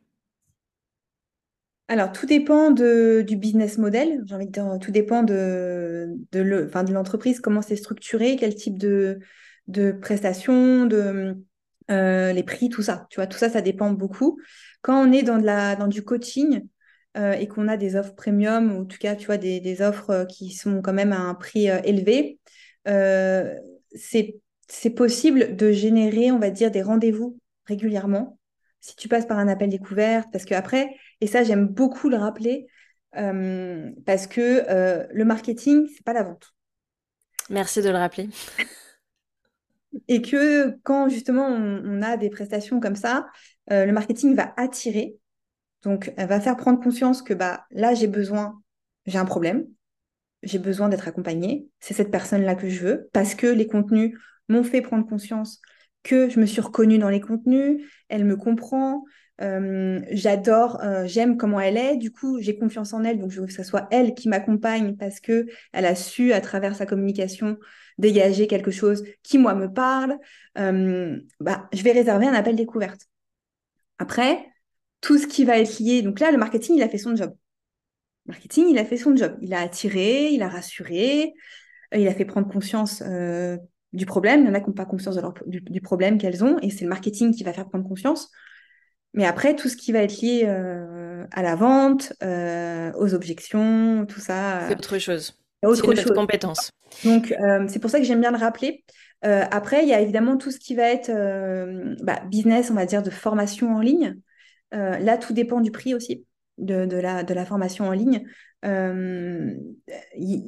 Alors, tout dépend du business model. J'ai envie de dire, tout dépend de, l'entreprise, comment c'est structuré, quel type de, de prestations, de les prix, tout ça. Tu vois, tout ça, ça dépend beaucoup. Quand on est dans du coaching, et qu'on a des offres premium, ou en tout cas, tu vois, des, des offres qui sont quand même à un prix élevé, c'est c'est possible de générer, on va dire, des rendez-vous régulièrement si tu passes par un appel découverte, parce que après, et ça j'aime beaucoup le rappeler, euh, parce que euh, le marketing, c'est pas la vente. Merci de le rappeler. Et que quand justement on, a des prestations comme ça, euh, le marketing va attirer, donc elle va faire prendre conscience que bah là j'ai besoin, j'ai un problème, j'ai besoin d'être accompagnée, c'est cette personne-là que je veux, parce que les contenus m'ont fait prendre conscience que je me suis reconnue dans les contenus, elle me comprend, euh, j'adore, euh, j'aime comment elle est, du coup j'ai confiance en elle, donc je veux que ce soit elle qui m'accompagne parce que elle a su à travers sa communication dégager quelque chose qui moi me parle. Euh, bah, je vais réserver un appel découverte. Après, tout ce qui va être lié, donc là le marketing il a fait son job. Le marketing il a fait son job, il a attiré, il a rassuré, il a fait prendre conscience du problème. Il y en a qui n'ont pas conscience du, problème qu'elles ont, et c'est le marketing qui va faire prendre conscience. Mais après, tout ce qui va être lié euh, à la vente, euh, aux objections, tout ça. C'est autre chose. Autre chose. compétence. Donc, euh, c'est pour ça que j'aime bien le rappeler. après, il y a évidemment tout ce qui va être bah, business, on va dire, de formation en ligne. Là, tout dépend du prix aussi de, la, formation en ligne.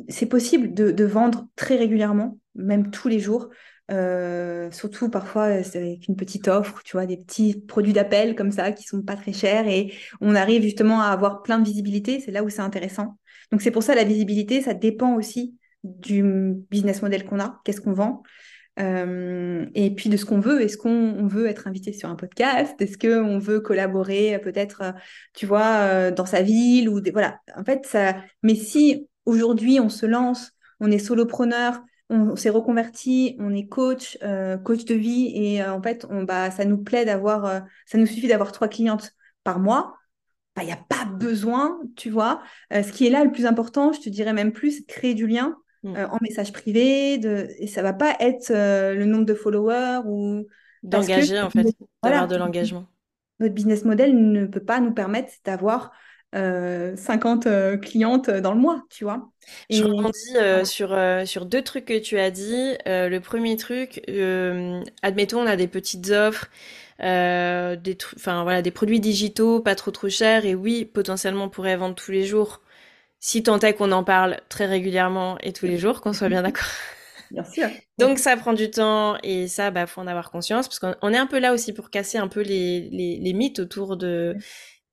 c'est possible de, vendre très régulièrement même tous les jours. Euh, surtout parfois avec une petite offre, tu vois, des petits produits d'appel comme ça qui sont pas très chers et on arrive justement à avoir plein de visibilité. C'est là où c'est intéressant. Donc c'est pour ça la visibilité, ça dépend aussi du business model qu'on a, qu'est-ce qu'on vend. Euh, et puis de ce qu'on veut. Est-ce qu'on veut être invité sur un podcast? Est-ce qu'on veut collaborer peut-être, tu vois, euh, dans sa ville ou voilà. En fait, ça. Mais si aujourd'hui on se lance, on est solopreneur, on, s'est reconverti, on est coach, euh, coach de vie, et euh, en fait, on, bah, ça nous plaît d'avoir, euh, ça nous suffit d'avoir trois clientes par mois. Bah, il n'y a pas besoin, tu vois. ce qui est là le plus important, je te dirais même plus, créer du lien mm. en message privé, de, et ça va pas être le nombre de followers ou d'engager en fait, d'avoir de l'engagement. Notre business model ne peut pas nous permettre d'avoir 50 euh, euh, clientes dans le mois, tu vois. Je rebondis euh, sur, sur deux trucs que tu as dit. le premier truc, admettons, on a des petites offres, des, enfin, voilà, des produits digitaux pas trop trop chers, et oui, potentiellement on pourrait vendre tous les jours, si tant est qu'on en parle très régulièrement et tous les jours, qu'on soit bien d'accord. Bien sûr. Donc ça prend du temps et ça, bah faut en avoir conscience parce qu'on est un peu là aussi pour casser un peu les, les, les mythes autour de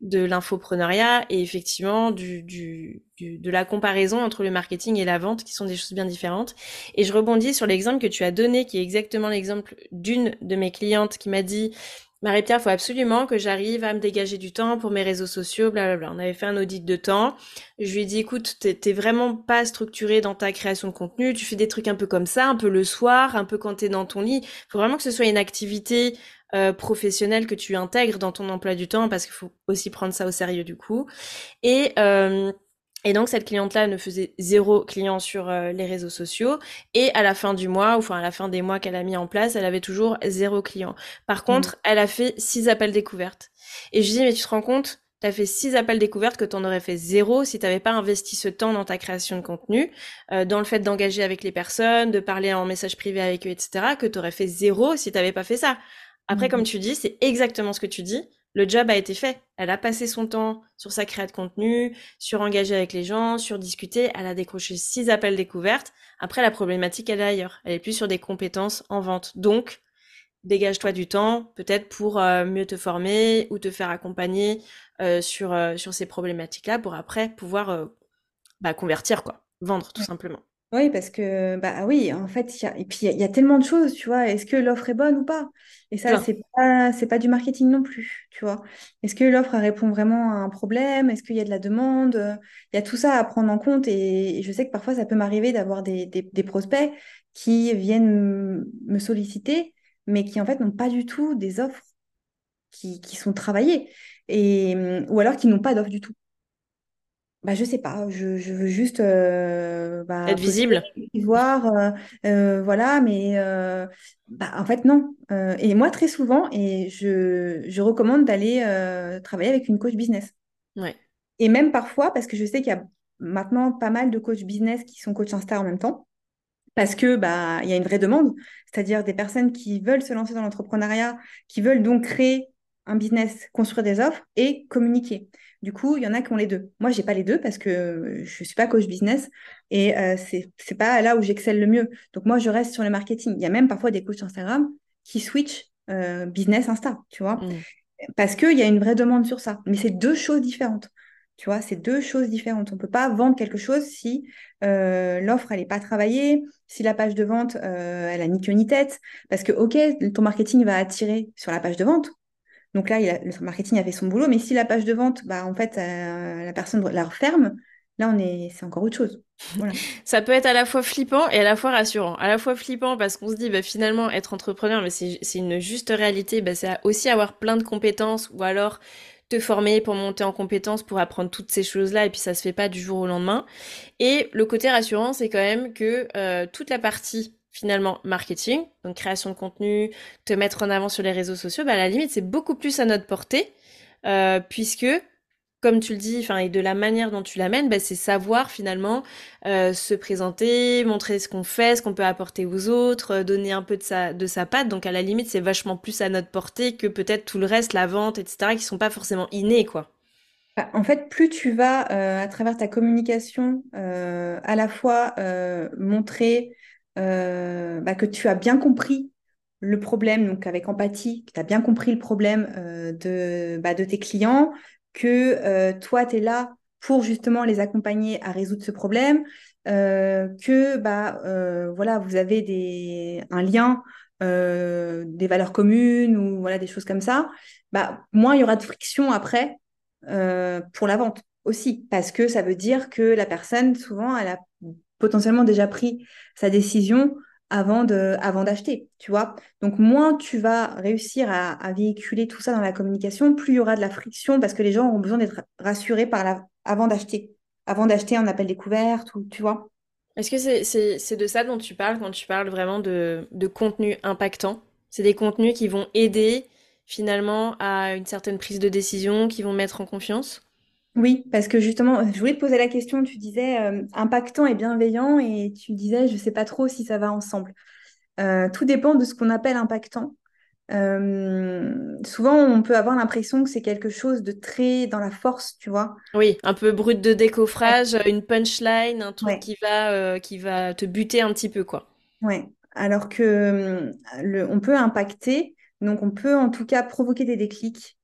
de l'infopreneuriat et effectivement du, du, de la comparaison entre le marketing et la vente qui sont des choses bien différentes. Et je rebondis sur l'exemple que tu as donné qui est exactement l'exemple d'une de mes clientes qui m'a dit Marie-Pierre, faut absolument que j'arrive à me dégager du temps pour mes réseaux sociaux, blablabla. On avait fait un audit de temps. Je lui ai dit, écoute, t'es vraiment pas structuré dans ta création de contenu. Tu fais des trucs un peu comme ça, un peu le soir, un peu quand t'es dans ton lit. Faut vraiment que ce soit une activité euh, professionnel que tu intègres dans ton emploi du temps parce qu'il faut aussi prendre ça au sérieux du coup. Et euh, et donc cette cliente-là ne faisait zéro client sur euh, les réseaux sociaux et à la fin du mois, ou enfin à la fin des mois qu'elle a mis en place, elle avait toujours zéro client. Par contre, mmh. elle a fait six appels découvertes. Et je dis mais tu te rends compte, T'as fait six appels découvertes que t'en aurais fait zéro si t'avais pas investi ce temps dans ta création de contenu, dans le fait d'engager avec les personnes, de parler en message privé avec eux, etc. Que t'aurais fait zéro si t'avais pas fait ça. Après, comme mmh. tu dis, c'est exactement ce que tu dis. Le job a été fait. Elle a passé son temps sur sa création de contenu, sur engager avec les gens, sur discuter. Elle a décroché six appels découvertes. Après, la problématique, elle est ailleurs. Elle est plus sur des compétences en vente. Donc, dégage-toi du temps, peut-être pour euh, mieux te former ou te faire accompagner euh, sur, euh, sur ces problématiques-là pour après pouvoir bah, convertir, quoi. Vendre, tout simplement. Oui, parce que, bah oui, en fait, y a, et puis il y, a tellement de choses, tu vois. Est-ce que l'offre est bonne ou pas? Et ça, c'est pas, c'est pas du marketing non plus, tu vois. Est-ce que l'offre répond vraiment à un problème? Est-ce qu'il y a de la demande? Il y a tout ça à prendre en compte et, je sais que parfois, ça peut m'arriver d'avoir des, des, prospects qui viennent me solliciter, mais qui en fait n'ont pas du tout des offres qui, qui sont travaillées et, ou alors qui n'ont pas d'offre du tout. Bah, je sais pas, je, je veux juste euh, bah, Être visible. voir, euh, euh, voilà, mais euh, bah, en fait, non. Et moi, très souvent, et je, je recommande d'aller travailler avec une coach business. Ouais. Et même parfois, parce que je sais qu'il y a maintenant pas mal de coachs business qui sont coachs Insta en même temps, parce que bah, il y a une vraie demande, c'est-à-dire des personnes qui veulent se lancer dans l'entrepreneuriat, qui veulent donc créer un business, construire des offres et communiquer. Du coup, il y en a qui ont les deux. Moi, j'ai pas les deux parce que je suis pas coach business et euh, c'est c'est pas là où j'excelle le mieux. Donc moi, je reste sur le marketing. Il y a même parfois des coachs Instagram qui switchent euh, business Insta, tu vois, Mm. parce qu'il y a une vraie demande sur ça. Mais c'est deux choses différentes. Tu vois, c'est deux choses différentes. On peut pas vendre quelque chose si euh, l'offre, elle n'est pas travaillée, si la page de vente, euh, elle a ni queue ni tête. Parce que, OK, ton marketing va attirer sur la page de vente. Donc là, il a- le marketing a fait son boulot. Mais si la page de vente, bah, en fait, euh, la personne la referme, là, on est, c'est encore autre chose. Voilà. Ça peut être à la fois flippant et à la fois rassurant. À la fois flippant parce qu'on se dit, bah, finalement, être entrepreneur, c'est une juste réalité, bah, c'est aussi avoir plein de compétences ou alors te former pour monter en compétences, pour apprendre toutes ces choses-là, et puis ça se fait pas du jour au lendemain. Et le côté rassurant, c'est quand même que euh, toute la partie finalement marketing, donc création de contenu, te mettre en avant sur les réseaux sociaux, bah, à la limite, c'est beaucoup plus à notre portée, euh, puisque comme tu le dis, et de la manière dont tu l'amènes, bah, c'est savoir finalement euh, se présenter, montrer ce qu'on fait, ce qu'on peut apporter aux autres, euh, donner un peu de sa, de sa patte. Donc à la limite, c'est vachement plus à notre portée que peut-être tout le reste, la vente, etc., qui sont pas forcément innés, quoi. Bah, En fait, plus tu vas, à travers ta communication, à la fois montrer euh, bah, que tu as bien compris le problème, donc avec empathie, que tu as bien compris le problème euh, de, bah, de tes clients, que euh, toi, tu es là pour justement les accompagner à résoudre ce problème, que bah, voilà, vous avez des, un lien, des valeurs communes ou voilà, des choses comme ça, bah, moins il y aura de friction après pour la vente aussi, parce que ça veut dire que la personne, souvent, elle a potentiellement déjà pris sa décision avant de, avant d'acheter, tu vois. Donc, moins tu vas réussir à, véhiculer tout ça dans la communication, plus il y aura de la friction, parce que les gens auront besoin d'être rassurés par la, avant d'acheter. Avant d'acheter un appel découverte, ou, tu vois. Est-ce que c'est, c'est de ça dont tu parles quand tu parles vraiment de, de contenu impactant? C'est des contenus qui vont aider finalement à une certaine prise de décision, qui vont mettre en confiance? Oui, parce que justement, je voulais te poser la question, tu disais euh, impactant et bienveillant, et tu disais, je ne sais pas trop si ça va ensemble. Euh, tout dépend de ce qu'on appelle impactant. Euh, souvent, on peut avoir l'impression que c'est quelque chose de très dans la force, tu vois. Oui, un peu brut de Ouais. décoffrage, une punchline, un truc Ouais, qui va, euh, qui va te buter un petit peu, quoi. ouais. Alors que euh, le, on peut impacter, donc on peut en tout cas provoquer des déclics,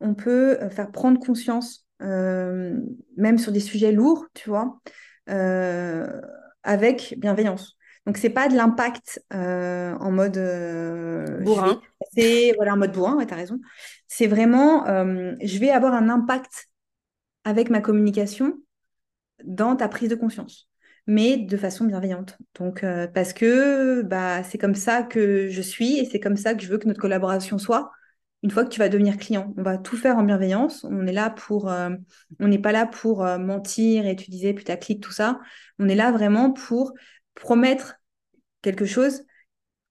on peut euh, faire prendre conscience, euh, même sur des sujets lourds, tu vois, euh, avec bienveillance. Donc c'est pas de l'impact euh, en mode euh, Bourrin. passer, voilà, en mode bourrin, ouais, raison. C'est vraiment euh, je vais avoir un impact avec ma communication dans ta prise de conscience, mais de façon bienveillante. Donc, euh, parce que bah, c'est comme ça que je suis et c'est comme ça que je veux que notre collaboration soit. Une fois que tu vas devenir client, on va tout faire en bienveillance. On est là pour, euh, on n'est pas là pour euh, mentir et tu disais putaclic, tout ça. On est là vraiment pour promettre quelque chose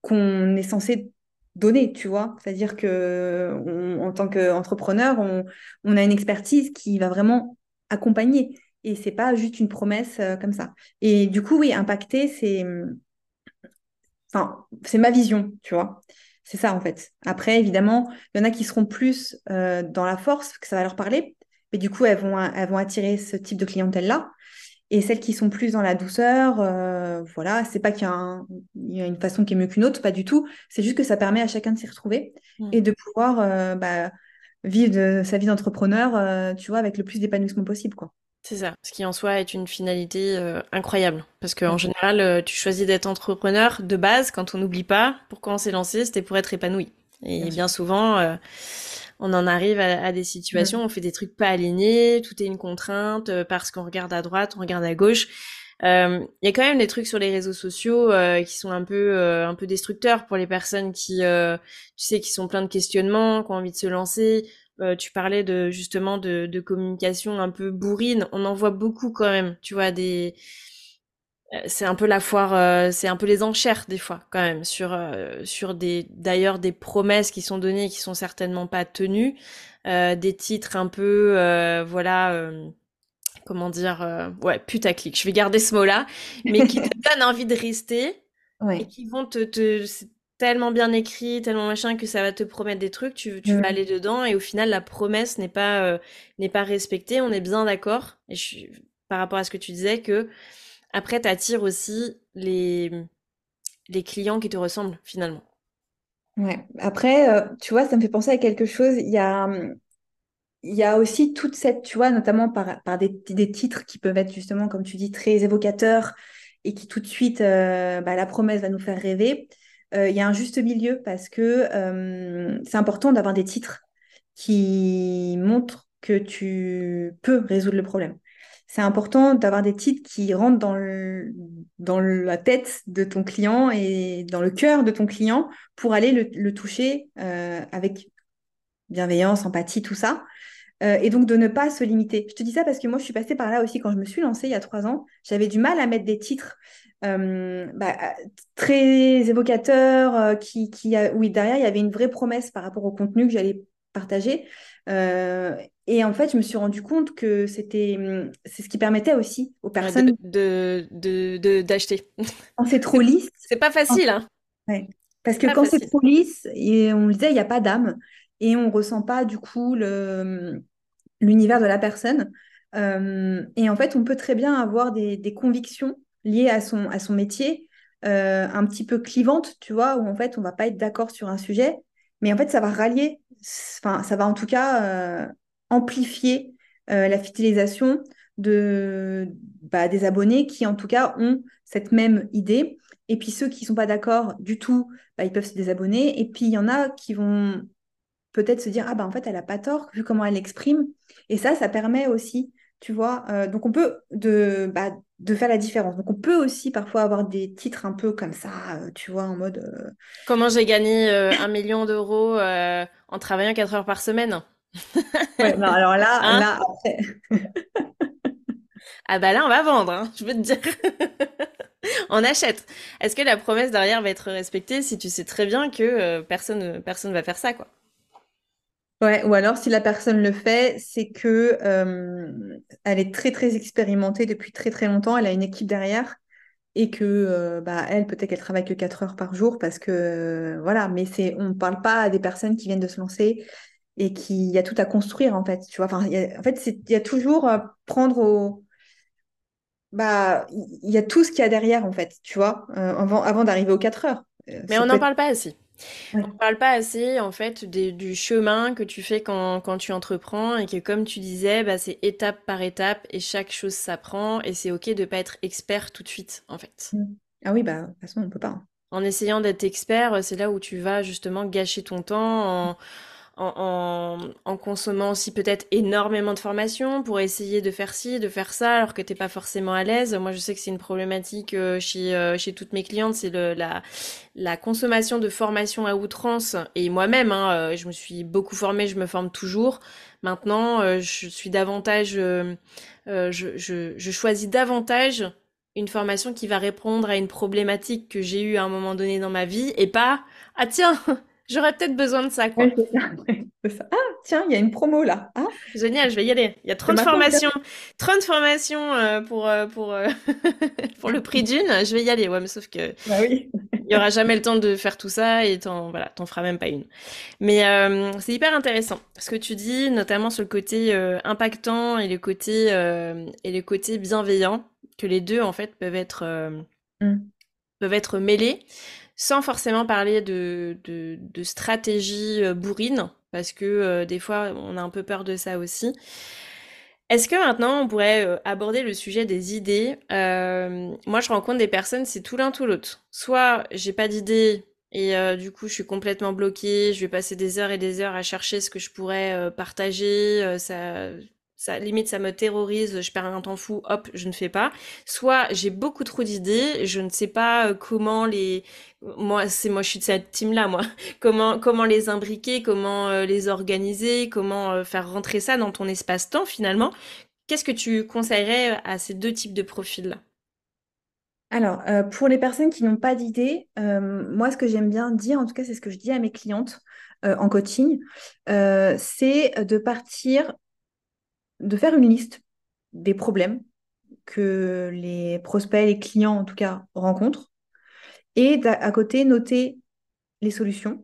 qu'on est censé donner, tu vois. C'est-à-dire que en tant qu'entrepreneur, on, on a une expertise qui va vraiment accompagner. Et c'est pas juste une promesse euh, comme ça. Et du coup, oui, impacter, c'est enfin, c'est ma vision, tu vois. C'est ça, en fait. Après, évidemment, il y en a qui seront plus euh, dans la force, que ça va leur parler. Mais du coup, elles vont, elles vont attirer ce type de clientèle-là. Et celles qui sont plus dans la douceur, euh, voilà, c'est pas qu'il y a, un- il y a une façon qui est mieux qu'une autre, pas du tout. C'est juste que ça permet à chacun de s'y retrouver Mm. et de pouvoir euh, bah, vivre de sa vie d'entrepreneur, tu vois, avec le plus d'épanouissement possible, quoi. C'est ça, ce qui en soi est une finalité euh, incroyable. Parce qu'en Ouais. général, euh, tu choisis d'être entrepreneur de base, quand on n'oublie pas, pourquoi on s'est lancé, c'était pour être épanoui. Et Bien souvent, euh, on en arrive à, à des situations, Mm. on fait des trucs pas alignés, tout est une contrainte, euh, parce qu'on regarde à droite, on regarde à gauche. Euh, Il y a quand même des trucs sur les réseaux sociaux euh, qui sont un peu, euh, un peu destructeurs pour les personnes qui, euh, tu sais, qui sont plein de questionnements, qui ont envie de se lancer. Tu parlais de justement de, de, communication un peu bourrine. On en voit beaucoup quand même. Tu vois des c'est un peu la foire, c'est un peu les enchères des fois quand même sur sur des d'ailleurs des promesses qui sont données et qui sont certainement pas tenues, des titres un peu voilà comment dire ouais putaclic. Je vais garder ce mot-là, mais qui te donnent envie de rester et qui vont te, te tellement bien écrit, tellement machin que ça va te promettre des trucs, tu, tu vas aller dedans et au final la promesse n'est pas euh, n'est pas respectée. On est bien d'accord. Et je suis par rapport à ce que tu disais que après t'attires aussi les les clients qui te ressemblent finalement. Ouais. Après, euh, tu vois, ça me fait penser à quelque chose. Il y a il y a aussi toute cette, tu vois, notamment par, par des, des titres qui peuvent être justement, comme tu dis, très évocateurs et qui tout de suite, euh, bah, la promesse va nous faire rêver. Euh, il y a un juste milieu parce que euh, c'est important d'avoir des titres qui montrent que tu peux résoudre le problème. C'est important d'avoir des titres qui rentrent dans, la tête de ton client et dans le cœur de ton client pour aller le, toucher euh, avec bienveillance, empathie, tout ça. Et donc de ne pas se limiter. Je te dis ça parce que moi, je suis passée par là aussi quand je me suis lancée il y a trois ans. J'avais du mal à mettre des titres euh, bah, très évocateur, euh, qui, qui a, oui, derrière, il y avait une vraie promesse par rapport au contenu que j'allais partager. Euh, et en fait, je me suis rendu compte que c'était, c'est ce qui permettait aussi aux personnes de, de, d'acheter. Quand c'est trop lisse. c'est pas facile, hein. Ouais. Parce que quand c'est trop lisse, et on le disait, il n'y a pas d'âme et on ressent pas du coup le, l'univers de la personne. et en fait, on peut très bien avoir des, convictions liée à son, métier, euh, un petit peu clivante, tu vois, où en fait, on va pas être d'accord sur un sujet, mais en fait, ça va rallier, ça va en tout cas euh, amplifier euh, la fidélisation de, bah, des abonnés qui, en tout cas, ont cette même idée. Et puis ceux qui sont pas d'accord du tout, bah, ils peuvent se désabonner. Et puis il y en a qui vont peut-être se dire ah bah en fait elle a pas tort vu comment elle l'exprime. Et ça, ça permet aussi tu vois. Euh, donc on peut de, bah, de faire la différence. Donc on peut aussi parfois avoir des titres un peu comme ça, euh, tu vois, en mode. Euh, Comment j'ai gagné un million d'euros en travaillant 4 heures par semaine? Ouais, non, alors là, hein? là après. ah bah là on va vendre, hein, je veux te dire. on achète. Est-ce que la promesse derrière va être respectée si tu sais très bien que personne personne va faire ça quoi? Ouais, ou alors si la personne le fait, c'est que euh, elle est très très expérimentée depuis très très longtemps, elle a une équipe derrière et que euh, bah elle peut-être qu'elle travaille que 4 heures par jour parce que euh, voilà, mais c'est on ne parle pas à des personnes qui viennent de se lancer et qui y a tout à construire en fait, tu vois. Enfin, en fait, il y a toujours prendre au bah il y a tout ce qu'il y a derrière en fait, tu vois, avant avant d'arriver aux 4 heures. Mais on n'en parle pas assez. On ne parle pas assez en fait du chemin que tu fais quand, quand tu entreprends et que comme tu disais, bah, c'est étape par étape et chaque chose s'apprend et c'est ok de pas être expert tout de suite en fait. Mmh. Ah oui, bah de toute façon on peut pas. Hein. En essayant d'être expert, c'est là où tu vas justement gâcher ton temps en, en, consommant aussi peut-être énormément de formations pour essayer de faire ci, de faire ça, alors que t'es pas forcément à l'aise. Moi, je sais que c'est une problématique euh, chez, euh, chez toutes mes clientes, c'est la, la consommation de formation à outrance. Et moi-même, hein, euh, je me suis beaucoup formée, je me forme toujours. Maintenant, je suis davantage, je, je, je choisis davantage une formation qui va répondre à une problématique que j'ai eue à un moment donné dans ma vie et pas, ah tiens, J'aurais peut-être besoin de ça, quoi. Ah, tiens, il y a une promo là. Ah. Génial, je vais y aller. Il y a 30 formations, 30 formations euh, pour, euh, pour, euh, pour le prix d'une. Je vais y aller, ouais, mais sauf que bah oui. il n'y aura jamais le temps de faire tout ça et t'en voilà, t'en feras même pas une. Mais c'est hyper intéressant ce que tu dis, notamment sur le côté impactant et le côté et le côté bienveillant, que les deux en fait peuvent être mm. peuvent être mêlés sans forcément parler de, stratégie euh, bourrine, parce que euh, des fois, on a un peu peur de ça aussi. Est-ce que maintenant, on pourrait euh, aborder le sujet des idées? Moi, je rencontre des personnes, c'est tout l'un tout l'autre. Soit j'ai pas d'idée et du coup, je suis complètement bloquée, je vais passer des heures et des heures à chercher ce que je pourrais partager, ça ça limite ça me terrorise, je perds un temps fou, hop, je ne fais pas. Soit j'ai beaucoup trop d'idées, je ne sais pas euh, comment les moi c'est moi je suis de cette team là moi. Comment comment les imbriquer, comment euh, les organiser, comment euh, faire rentrer ça dans ton espace-temps finalement. Qu'est-ce que tu conseillerais à ces deux types de profils là alors, pour les personnes qui n'ont pas d'idées, moi, ce que j'aime bien dire, en tout cas, c'est ce que je dis à mes clientes en coaching, c'est de partir de faire une liste des problèmes que les prospects, les clients en tout cas rencontrent, et à côté noter les solutions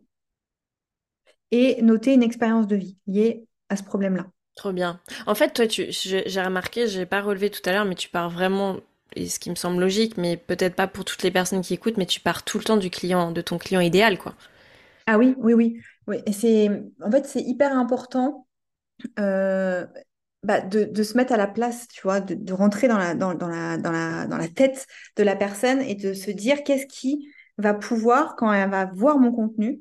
et noter une expérience de vie liée à ce problème-là. Trop bien. En fait, toi, tu, j'ai remarqué, j'ai pas relevé tout à l'heure, mais tu pars vraiment, et ce qui me semble logique, mais peut-être pas pour toutes les personnes qui écoutent, mais tu pars tout le temps du client, de ton client idéal, quoi. Ah oui, oui, oui. oui. Et c'est, en fait, c'est hyper important. Euh, bah, de, se mettre à la place, tu vois, de, rentrer dans la, dans, la, dans, la, dans la tête de la personne et de se dire qu'est-ce qui va pouvoir, quand elle va voir mon contenu,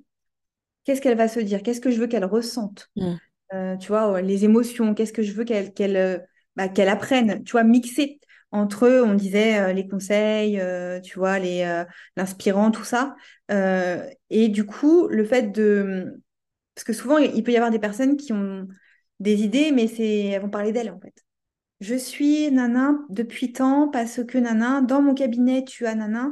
qu'est-ce qu'elle va se dire, qu'est-ce que je veux qu'elle ressente, mmh. euh, tu vois, les émotions, qu'est-ce que je veux qu'elle qu'elle euh, bah, qu'elle apprenne, tu vois, mixer entre eux, on disait euh, les conseils, tu vois, les l'inspirant, tout ça. et du coup, le fait de... Parce que souvent, il peut y avoir des personnes qui ont des idées, mais c'est elles vont parler d'elles en fait. Je suis nana depuis tant parce que nana, dans mon cabinet, tu as nana,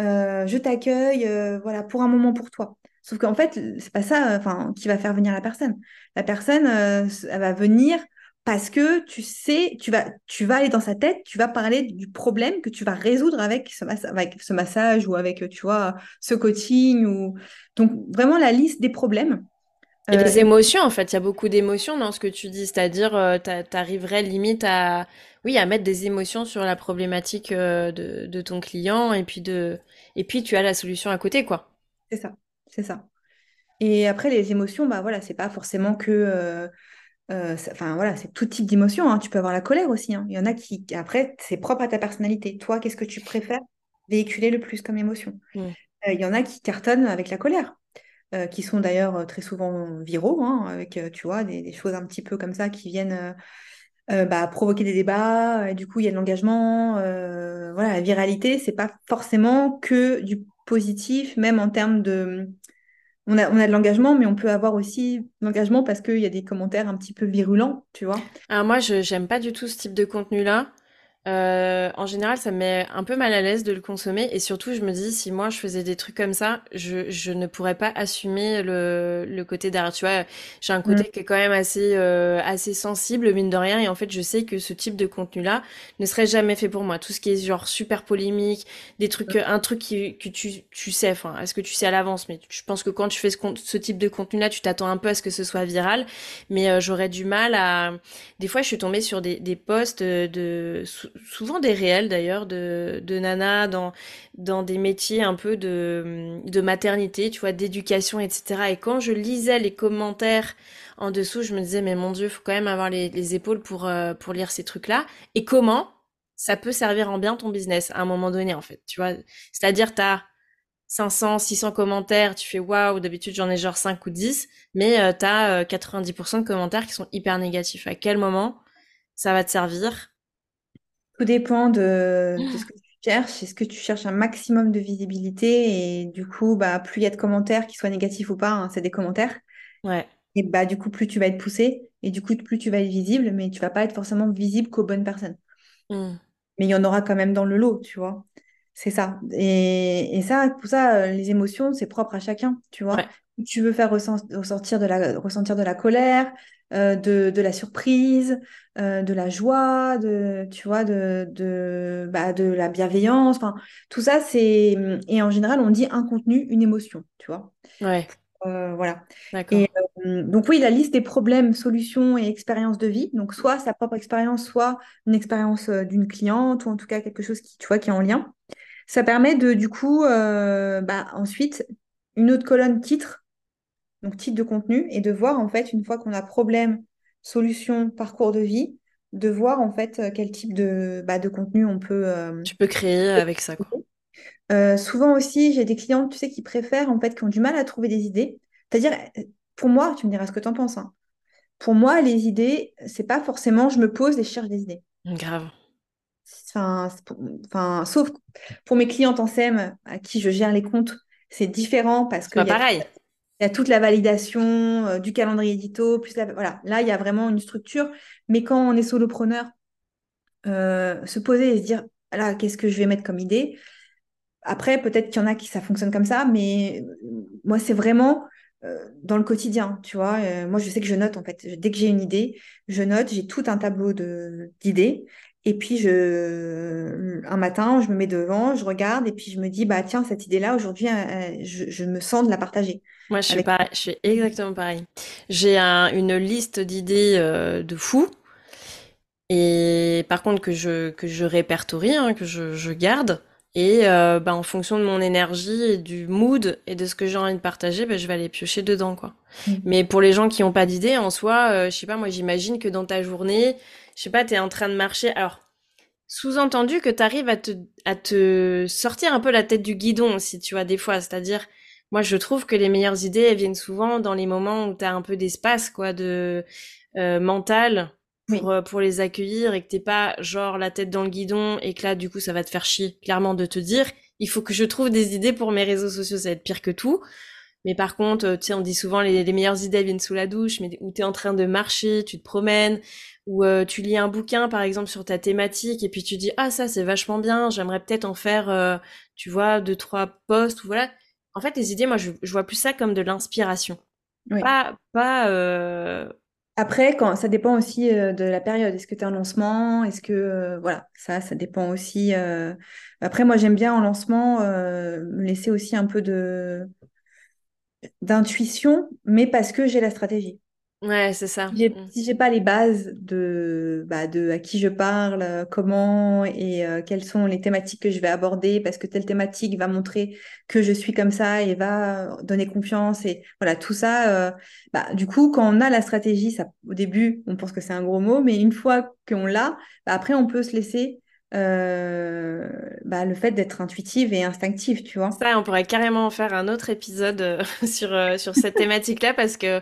euh, je t'accueille, euh, voilà, pour un moment pour toi. Sauf qu'en fait, c'est pas ça enfin, qui va faire venir la personne. La personne, euh, elle va venir parce que tu sais, tu vas, tu vas aller dans sa tête, tu vas parler du problème que tu vas résoudre avec ce, avec ce massage ou avec, tu vois, ce coaching. Ou... Donc, vraiment la liste des problèmes et les euh, émotions, en fait, il y a beaucoup d'émotions dans ce que tu dis, c'est-à-dire, euh, tu arriverais limite à, oui, à mettre des émotions sur la problématique euh, de, de, ton client, et puis de, et puis tu as la solution à côté, quoi. C'est ça, c'est ça. Et après, les émotions, bah voilà, c'est pas forcément que, enfin voilà, c'est tout type d'émotions. Hein. Tu peux avoir la colère aussi. Hein. Il y en a qui, après, c'est propre à ta personnalité. Toi, qu'est-ce que tu préfères véhiculer le plus comme émotion? Mmh. Il y en a qui cartonnent avec la colère. Euh, qui sont d'ailleurs euh, très souvent viraux, hein, avec, euh, tu vois, des, choses un petit peu comme ça qui viennent bah, provoquer des débats, du coup, il y a de l'engagement. voilà, la viralité, c'est pas forcément que du positif, même en termes de... On a, on a de l'engagement, mais on peut avoir aussi de l'engagement parce qu'il y a des commentaires un petit peu virulents, tu vois. Moi, je j'aime pas du tout ce type de contenu-là. Euh, en général, ça me met un peu mal à l'aise de le consommer et surtout, je me dis si moi je faisais des trucs comme ça, je, je ne pourrais pas assumer le, le côté derrière. Tu vois, j'ai un côté mm. qui est quand même assez euh, assez sensible mine de rien et en fait, je sais que ce type de contenu-là ne serait jamais fait pour moi. Tout ce qui est genre super polémique, des trucs, un truc qui, que tu tu sais, enfin, est-ce que tu sais à l'avance Mais je pense que quand tu fais ce, ce type de contenu-là, tu t'attends un peu à ce que ce soit viral, mais euh, j'aurais du mal à. Des fois, je suis tombée sur des des posts de souvent des réels d'ailleurs de, de nana dans, dans des métiers un peu de, de maternité, tu vois, d'éducation, etc. Et quand je lisais les commentaires en dessous, je me disais, mais mon Dieu, faut quand même avoir les, les épaules pour, euh, pour lire ces trucs-là. Et comment ça peut servir en bien ton business à un moment donné, en fait, tu vois? C'est-à-dire, tu as 500, 600 commentaires, tu fais waouh, d'habitude j'en ai genre 5 ou 10, mais euh, tu as 90% de commentaires qui sont hyper négatifs. À quel moment ça va te servir? Tout dépend de, ce que tu cherches. Est-ce que tu cherches un maximum de visibilité? Et du coup, bah, plus il y a de commentaires, qu'ils soient négatifs ou pas, hein, c'est des commentaires. Ouais. Et bah, du coup, plus tu vas être poussé et du coup, plus tu vas être visible, mais tu vas pas être forcément visible qu'aux bonnes personnes. Mmh. Mais il y en aura quand même dans le lot, tu vois. C'est ça. Et, et, ça, pour ça, euh, les émotions, c'est propre à chacun, tu vois. Tu veux faire ressentir de la, ressentir de la colère, euh, de, de, la surprise, euh, de la joie, de, tu vois, de, de, bah, de la bienveillance. Enfin, tout ça, c'est. Et en général, on dit un contenu, une émotion, tu vois. Ouais. Euh, voilà. Et donc, oui, la liste des problèmes, solutions et expériences de vie. Donc, soit sa propre expérience, soit une expérience d'une cliente, ou en tout cas quelque chose qui, tu vois, qui est en lien. Ça permet de, du coup, bah, ensuite, une autre colonne titre donc type de contenu, et de voir en fait, une fois qu'on a problème, solution, parcours de vie, de voir en fait euh, quel type de, bah, de contenu on peut... Euh, tu peux créer avec ça. Quoi. Euh, souvent aussi, j'ai des clients, tu sais, qui préfèrent, en fait, qui ont du mal à trouver des idées. C'est-à-dire, pour moi, tu me diras ce que tu en penses, hein. pour moi, les idées, c'est pas forcément je me pose et je cherche des idées. Grave. Enfin, enfin, sauf pour mes clientes en SEM à qui je gère les comptes, c'est différent parce que. Pas pareil. Il y a toute la validation euh, du calendrier édito, plus voilà. Là, il y a vraiment une structure. Mais quand on est solopreneur, euh, se poser et se dire, là, qu'est-ce que je vais mettre comme idée? Après, peut-être qu'il y en a qui ça fonctionne comme ça, mais moi, c'est vraiment euh, dans le quotidien, tu vois. moi, je sais que je note, en fait. Dès que j'ai une idée, je note, j'ai tout un tableau d'idées. Et puis, je, un matin, je me mets devant, je regarde, et puis je me dis, bah tiens, cette idée-là, aujourd'hui, euh, euh, je, me sens de la partager. Moi, je suis, je suis exactement pareil. J'ai une liste d'idées euh, de fou. Et par contre, que je, que je répertorie, hein, que je, garde. Et bah, en fonction de mon énergie et du mood et de ce que j'ai envie de partager, bah, je vais aller piocher dedans. quoi. Mmh. Mais pour les gens qui n'ont pas d'idées, en soi, je sais pas, moi j'imagine que dans ta journée, je sais pas, tu es en train de marcher. Alors, sous-entendu que tu arrives à te, à te sortir un peu la tête du guidon aussi, tu vois, des fois. C'est-à-dire, moi, je trouve que les meilleures idées, elles viennent souvent dans les moments où tu as un peu d'espace, quoi, de euh, mental pour, euh, pour les accueillir et que t'es pas genre la tête dans le guidon et que là, du coup, ça va te faire chier, clairement, de te dire, il faut que je trouve des idées pour mes réseaux sociaux, ça va être pire que tout. Mais par contre, tu sais, on dit souvent les, les meilleures idées viennent sous la douche, mais où tu es en train de marcher, tu te promènes, ou euh, tu lis un bouquin par exemple sur ta thématique et puis tu dis ah ça c'est vachement bien, j'aimerais peut-être en faire euh, tu vois deux trois posts ou voilà. En fait les idées moi je, vois plus ça comme de l'inspiration. Pas pas euh, Après quand ça dépend aussi de la période, est-ce que tu es en lancement, est-ce que voilà, ça ça dépend aussi après moi j'aime bien en lancement me laisser aussi un peu de d'intuition mais parce que j'ai la stratégie. Ouais, c'est ça. Mmh. Si j'ai pas les bases de, bah, de à qui je parle, euh, comment et euh, quelles sont les thématiques que je vais aborder, parce que telle thématique va montrer que je suis comme ça et va donner confiance et voilà tout ça. Euh, bah, du coup, quand on a la stratégie, ça, au début, on pense que c'est un gros mot, mais une fois qu'on l'a, bah, après on peut se laisser euh, bah, le fait d'être intuitive et instinctive, tu vois. Ça, on pourrait carrément faire un autre épisode euh, sur, euh, sur cette thématique-là parce que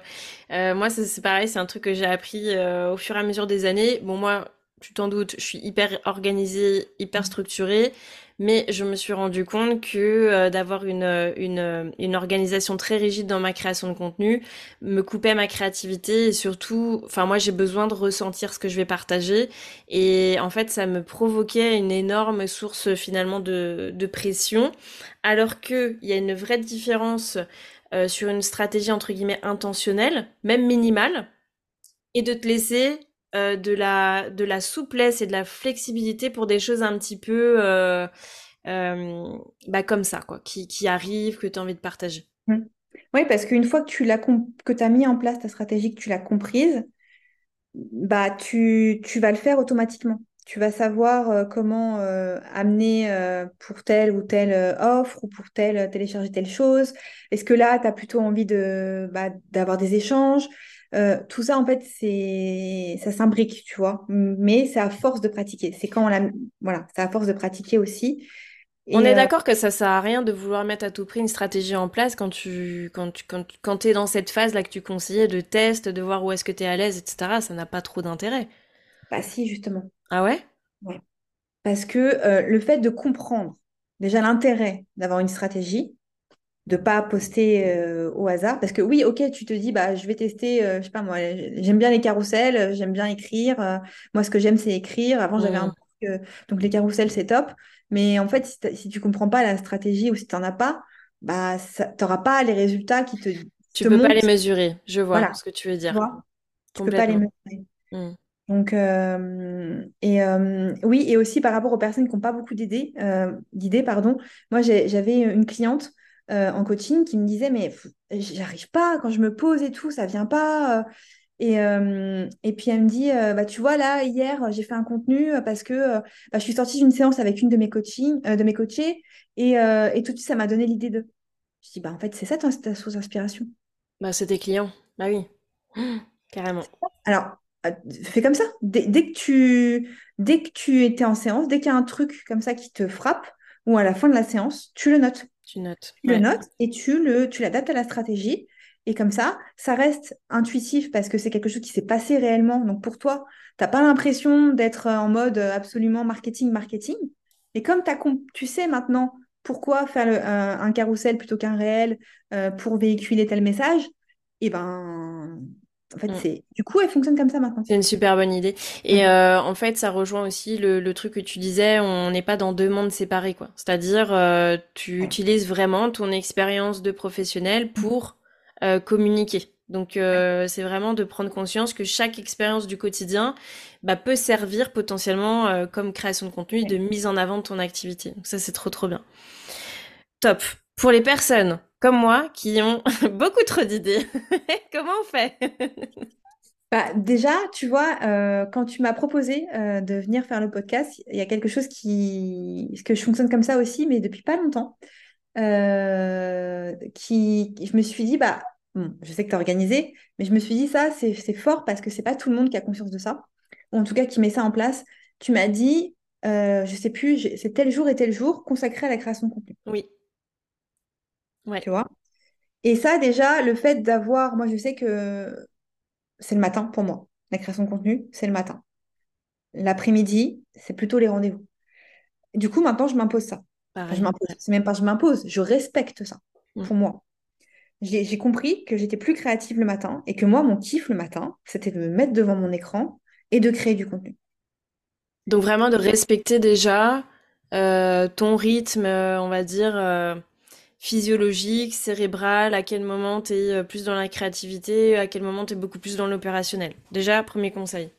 moi, c'est pareil, c'est un truc que j'ai appris au fur et à mesure des années. Bon, moi, tu t'en doutes, je suis hyper organisée, hyper structurée mais je me suis rendu compte que euh, d'avoir une, une, une, organisation très rigide dans ma création de contenu me coupait ma créativité et surtout, enfin moi j'ai besoin de ressentir ce que je vais partager. Et en fait ça me provoquait une énorme source finalement de, de pression. Alors qu'il y a une vraie différence euh, sur une stratégie entre guillemets intentionnelle, même minimale, et de te laisser euh, de, la, souplesse et de la flexibilité pour des choses un petit peu euh, euh, bah, comme ça, quoi, qui, qui arrivent, que tu as envie de partager. Mmh. Oui, parce qu'une fois que tu l'as que as mis en place ta stratégie, que tu l'as comprise, bah, tu, tu vas le faire automatiquement. Tu vas savoir comment amener pour telle ou telle offre ou pour telle télécharger telle chose. Est-ce que là, tu as plutôt envie de, bah, d'avoir des échanges? Euh, tout ça, en fait, c'est ça s'imbrique, tu vois. Mais c'est à force de pratiquer. C'est quand on la... Voilà, c'est à force de pratiquer aussi. on est euh, d'accord que ça sert à rien de vouloir mettre à tout prix une stratégie en place quand tu quand tu quand, quand es dans cette phase là que tu conseillais de test, de voir où est-ce que tu es à l'aise, etc. Ça n'a pas trop d'intérêt. Bah si, justement. Ah ouais? Ouais. Parce que euh, le fait de comprendre déjà l'intérêt d'avoir une stratégie, de pas poster euh, au hasard. Parce que oui ok tu te dis bah je vais tester euh, je sais pas moi j'aime bien les carousels j'aime bien écrire euh, moi ce que j'aime c'est écrire. Avant j'avais un donc les carousels c'est top. Mais en fait si, si tu comprends pas la stratégie ou si tu n'en as pas bah tu n'auras pas les résultats qui te tu peux pas les mesurer. Je vois ce que tu veux dire. tu peux pas les mesurer. Mmh. Donc, et oui, et aussi par rapport aux personnes qui n'ont pas beaucoup d'idées, d'idées, pardon. Moi, j'avais une cliente euh, en coaching qui me disait mais j'arrive pas quand je me pose et tout ça vient pas euh. et, euh, et puis elle me dit bah tu vois là hier j'ai fait un contenu parce que bah, je suis sortie d'une séance avec une de mes coaching de mes coachés et, et tout de suite ça m'a donné l'idée de je dis bah en fait c'est ça ta, source d'inspiration. Bah c'est tes clients. Bah oui. Carrément. Alors fais comme ça. Dès, que tu dès que tu étais en séance dès qu'il y a un truc comme ça qui te frappe ou à la fin de la séance tu le notes tu notes. Tu le notes et tu le, tu l'adaptes à la stratégie. Et comme ça, ça reste intuitif parce que c'est quelque chose qui s'est passé réellement. Donc pour toi, tu n'as pas l'impression d'être en mode absolument marketing, marketing. Et comme tu sais maintenant pourquoi faire un, carrousel plutôt qu'un réel euh, pour véhiculer tel message, et eh ben en fait, mm. c'est du coup, elle fonctionne comme ça maintenant. C'est une super bonne idée. Et euh, en fait, ça rejoint aussi le, truc que tu disais, on n'est pas dans deux mondes séparés, quoi. C'est-à-dire, euh, tu utilises vraiment ton expérience de professionnel pour communiquer. Donc, c'est vraiment de prendre conscience que chaque expérience du quotidien bah, peut servir potentiellement comme création de contenu et de mise en avant de ton activité. Donc ça, c'est trop, trop bien. Top. Pour les personnes comme moi qui ont beaucoup trop d'idées, comment on fait? Bah, déjà, tu vois, euh, quand tu m'as proposé euh, de venir faire le podcast, il y a quelque chose qui... que je fonctionne comme ça aussi, mais depuis pas longtemps. Euh, qui... Je me suis dit, bah, je sais que tu as organisé, mais je me suis dit, ça, c'est fort parce que c'est pas tout le monde qui a conscience de ça, ou en tout cas qui met ça en place. Tu m'as dit, je sais plus, c'est tel jour et tel jour consacré à la création de contenu. Oui. Tu vois? Et ça, déjà, le fait d'avoir, moi, je sais que c'est le matin pour moi. La création de contenu, c'est le matin. L'après-midi, c'est plutôt les rendez-vous. Du coup, maintenant, je m'impose ça. je m'impose. C'est même pas je m'impose, je respecte ça mmh. pour moi. J'ai compris que j'étais plus créative le matin et que moi, mon kiff le matin, c'était de me mettre devant mon écran et de créer du contenu. Donc vraiment de respecter déjà euh, ton rythme, euh, on va dire, euh, physiologique, cérébral, à quel moment tu es euh, plus dans la créativité, à quel moment tu es beaucoup plus dans l'opérationnel. Déjà, premier conseil.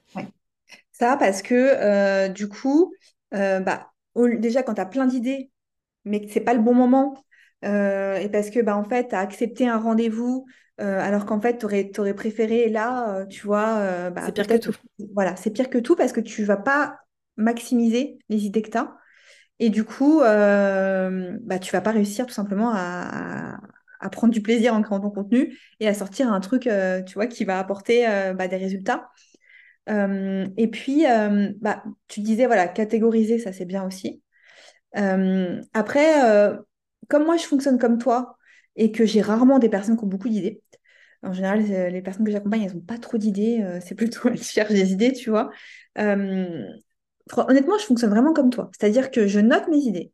Ça, parce que euh, du coup, euh, bah, déjà quand tu as plein d'idées, mais que c'est pas le bon moment, et parce que bah, en fait, tu as accepté un rendez-vous, alors qu'en fait, tu aurais, préféré là, tu vois. Bah, c'est pire que tout. Voilà, c'est pire que tout parce que tu vas pas maximiser les idées que tu as. Et du coup, euh, bah, tu vas pas réussir tout simplement à, prendre du plaisir en créant ton contenu et à sortir un truc, euh, tu vois, qui va apporter euh, bah, des résultats. Euh, et puis, bah, tu disais, voilà, catégoriser, ça c'est bien aussi. après, comme moi, je fonctionne comme toi et que j'ai rarement des personnes qui ont beaucoup d'idées. En général, les personnes que j'accompagne, elles n'ont pas trop d'idées. c'est plutôt elles cherchent des idées, tu vois honnêtement, je fonctionne vraiment comme toi. C'est-à-dire que je note mes idées.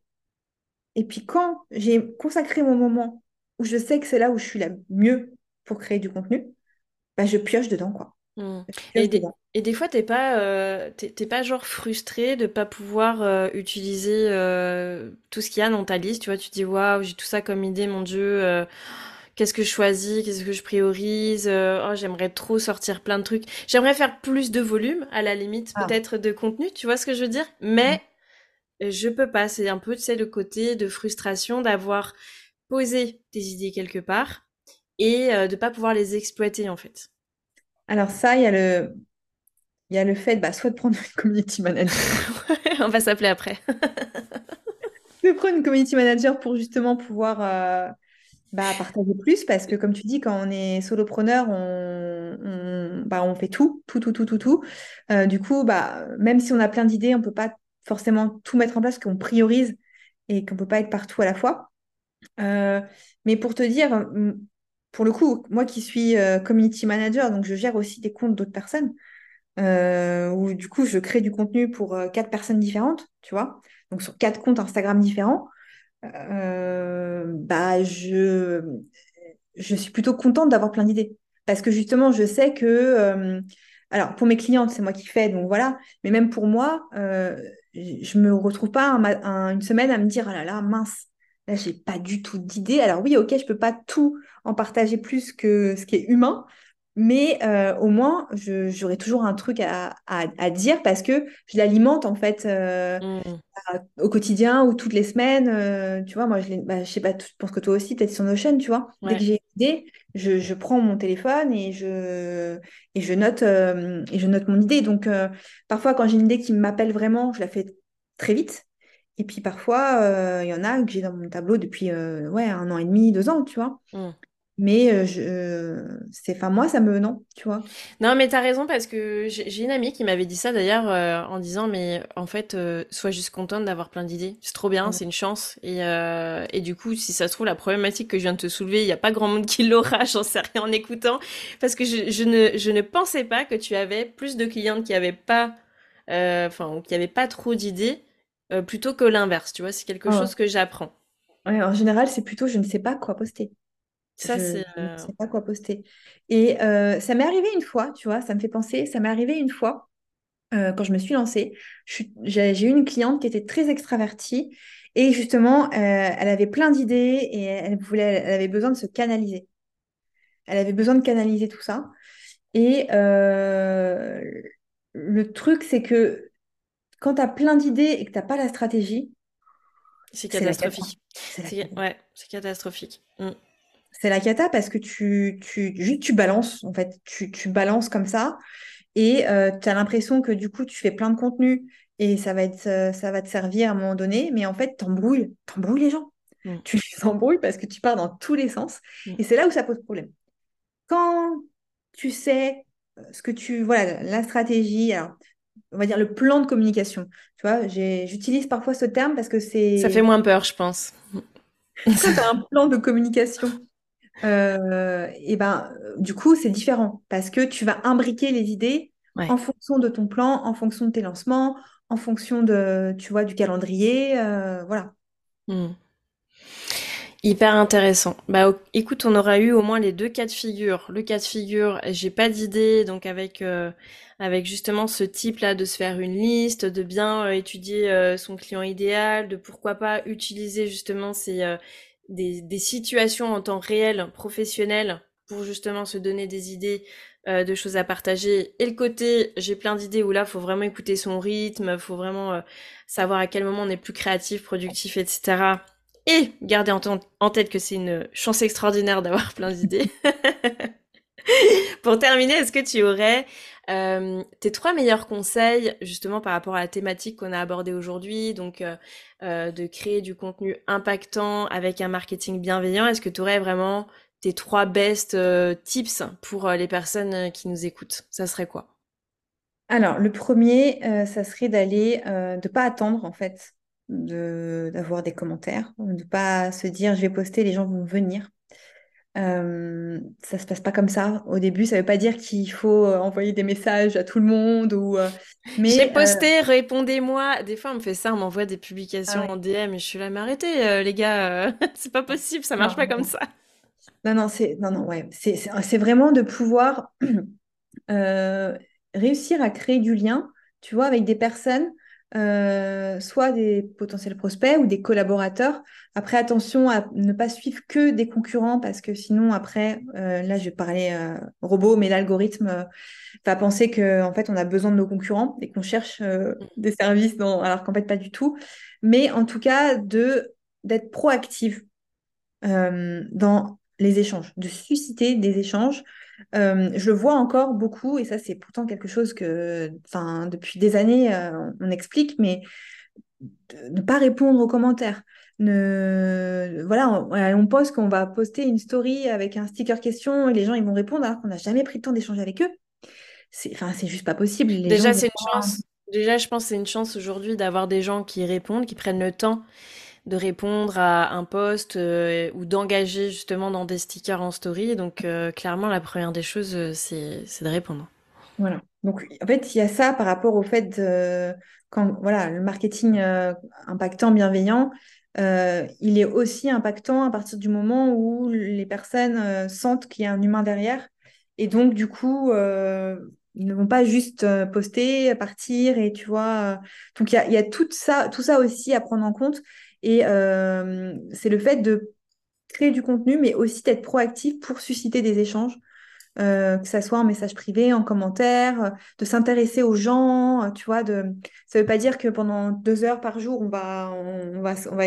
Et puis quand j'ai consacré mon moment où je sais que c'est là où je suis la mieux pour créer du contenu, bah, je pioche dedans, quoi. Mmh. Et, des, fois, t'es pas, euh, pas genre frustré de pas pouvoir euh, utiliser euh, tout ce qu'il y a dans ta liste. Tu vois, tu te dis waouh, j'ai tout ça comme idée, mon Dieu qu'est-ce que je choisis, qu'est-ce que je priorise, euh, oh, j'aimerais trop sortir plein de trucs. J'aimerais faire plus de volume, à la limite, ah. peut-être de contenu, tu vois ce que je veux dire? Mais mm. je peux pas, c'est un peu, tu sais, le côté de frustration d'avoir posé tes idées quelque part et euh, de pas pouvoir les exploiter, en fait. Alors ça, il y a le... Il y a le fait, bah, soit de prendre une community manager. on va s'appeler après. de prendre une community manager pour justement pouvoir euh, bah, partager plus parce que comme tu dis, quand on est solopreneur, on, on, bah, on fait tout, tout, tout, tout, tout, tout. Euh, du coup, bah, même si on a plein d'idées, on peut pas forcément tout mettre en place, qu'on priorise et qu'on peut pas être partout à la fois. Euh, mais pour te dire, pour le coup, moi qui suis euh, community manager, donc je gère aussi des comptes d'autres personnes, où du coup je crée du contenu pour quatre personnes différentes, tu vois, donc sur quatre comptes Instagram différents. Euh, bah, je, je suis plutôt contente d'avoir plein d'idées. Parce que justement, je sais que, euh, alors pour mes clientes, c'est moi qui fais, donc voilà, mais même pour moi, euh, je me retrouve pas une semaine à me dire, ah là là, mince, là, j'ai pas du tout d'idées. Alors oui, ok, je peux pas tout en partager plus que ce qui est humain, mais euh, au moins, j'aurai toujours un truc à, dire parce que je l'alimente en fait euh, mmh. au quotidien ou toutes les semaines. Euh, tu vois, moi, je, bah, je sais pas, je pense que toi aussi, peut-être sur Notion, tu vois. Dès que j'ai une idée, je, prends mon téléphone et je, et je, note, et je note mon idée. Donc, parfois, quand j'ai une idée qui m'appelle vraiment, je la fais très vite. Et puis parfois, il y en a que j'ai dans mon tableau depuis ouais, un an et demi, deux ans, tu vois. Mmh. Mais euh, je, euh, c'est, enfin, moi, ça me, non, tu vois. Non, mais t'as raison parce que j'ai une amie qui m'avait dit ça d'ailleurs euh, en disant mais en fait euh, sois juste contente d'avoir plein d'idées. C'est trop bien, c'est une chance et euh, et du coup si ça se trouve la problématique que je viens de te soulever, il y a pas grand monde qui l'aura, j'en sais rien en écoutant parce que je, je ne je ne pensais pas que tu avais plus de clientes qui avaient pas enfin qui avaient pas trop d'idées plutôt que l'inverse, tu vois, c'est quelque chose que j'apprends. Ouais, en général, c'est plutôt je ne sais pas quoi poster. Ça Je, ne euh, sais pas quoi poster. Et euh, ça m'est arrivé une fois, tu vois, ça me fait penser, ça m'est arrivé une fois euh, quand je me suis lancée. J'ai eu une cliente qui était très extravertie et justement, euh, elle avait plein d'idées et elle voulait, elle avait besoin de se canaliser. Elle avait besoin de canaliser tout ça. Et le truc, c'est que quand tu as plein d'idées et que tu n'as pas la stratégie, c'est catastrophique. C'est ouais, catastrophique. Mm. C'est la cata parce que tu, tu, juste tu balances, en fait. Tu, tu balances comme ça et tu as l'impression que du coup, tu fais plein de contenu et ça va être, euh, ça va te servir à un moment donné, mais en fait, t'embrouilles, t'embrouilles les gens. Mm. Tu les embrouilles parce que tu pars dans tous les sens Mm. et c'est là où ça pose problème. Quand tu sais euh, ce que tu, voilà, la stratégie, alors, on va dire le plan de communication. Tu vois, j'utilise parfois ce terme parce que Ça fait c'est moins peur, je pense. as un plan de communication, euh, et ben, du coup, c'est différent parce que tu vas imbriquer les idées Ouais. en fonction de ton plan, en fonction de tes lancements, en fonction de, tu vois, du calendrier, euh, voilà. Mm. Hyper intéressant. Bah, écoute, on aura eu au moins les deux cas de figure. Le cas de figure, j'ai pas d'idée, donc avec euh, avec justement ce type-là de se faire une liste, de bien euh, étudier euh, son client idéal, de pourquoi pas utiliser justement ces euh, des situations en temps réel, professionnel, pour justement se donner des idées euh, de choses à partager. Et le côté, j'ai plein d'idées où là, faut vraiment écouter son rythme, faut vraiment euh, savoir à quel moment on est plus créatif, productif, etc. Et garder en, en tête que c'est une chance extraordinaire d'avoir plein d'idées. Pour terminer, est-ce que tu aurais euh, tes trois meilleurs conseils justement par rapport à la thématique qu'on a abordée aujourd'hui, donc euh, euh, de créer du contenu impactant avec un marketing bienveillant Est-ce que tu aurais vraiment tes trois best tips pour les personnes qui nous écoutent? Ça serait quoi? Alors, le premier, ça serait d'aller, de pas attendre en fait, d'avoir des commentaires, de pas se dire je vais poster, les gens vont venir. Euh, ça se passe pas comme ça. Au début, ça veut pas dire qu'il faut euh, envoyer des messages à tout le monde ou, euh, J'ai mais euh, posté, répondez-moi. Des fois, on me fait ça, on m'envoie des ah publications ouais. en DM et je suis là, mais arrêtez, euh, les gars, c'est pas possible, ça marche Non, pas comme ça. non, non, c'est non, non, ouais, c'est vraiment de pouvoir réussir à créer du lien, tu vois, avec des personnes, euh, soit des potentiels prospects ou des collaborateurs. Après, attention à ne pas suivre que des concurrents parce que sinon, après, euh, là, je vais parler euh, robot, mais l'algorithme va penser que en fait, on a besoin de nos concurrents et qu'on cherche euh, des services dans... alors qu'en fait, pas du tout. Mais en tout cas, de d'être proactive dans les échanges, de susciter des échanges. Euh, je le vois encore beaucoup, et ça c'est pourtant quelque chose que, enfin, depuis des années, euh, on explique, mais ne pas répondre aux commentaires. Ne... Voilà, on, on poste qu'on va poster une story avec un sticker question et les gens ils vont répondre alors qu'on n'a jamais pris le temps d'échanger avec eux. C'est, enfin, c'est juste pas possible. Les Déjà, c'est une chance. Déjà, je pense que c'est une chance aujourd'hui d'avoir des gens qui répondent, qui prennent le temps de répondre à un post euh, ou d'engager justement dans des stickers en story. Donc, euh, clairement, la première des choses, euh, c'est de répondre. Voilà. Donc, en fait, il y a ça par rapport au fait de, quand, voilà, le marketing impactant, bienveillant, il est aussi impactant à partir du moment où les personnes sentent qu'il y a un humain derrière. Et donc, du coup, ils ne vont pas juste poster, partir, et tu vois. donc, il y a, y a tout ça, tout ça aussi à prendre en compte. Et euh, c'est le fait de créer du contenu, mais aussi d'être proactif pour susciter des échanges euh, que ça soit en message privé, en commentaire, de s'intéresser aux gens, tu vois, de... ça veut pas dire que pendant deux heures par jour, on va,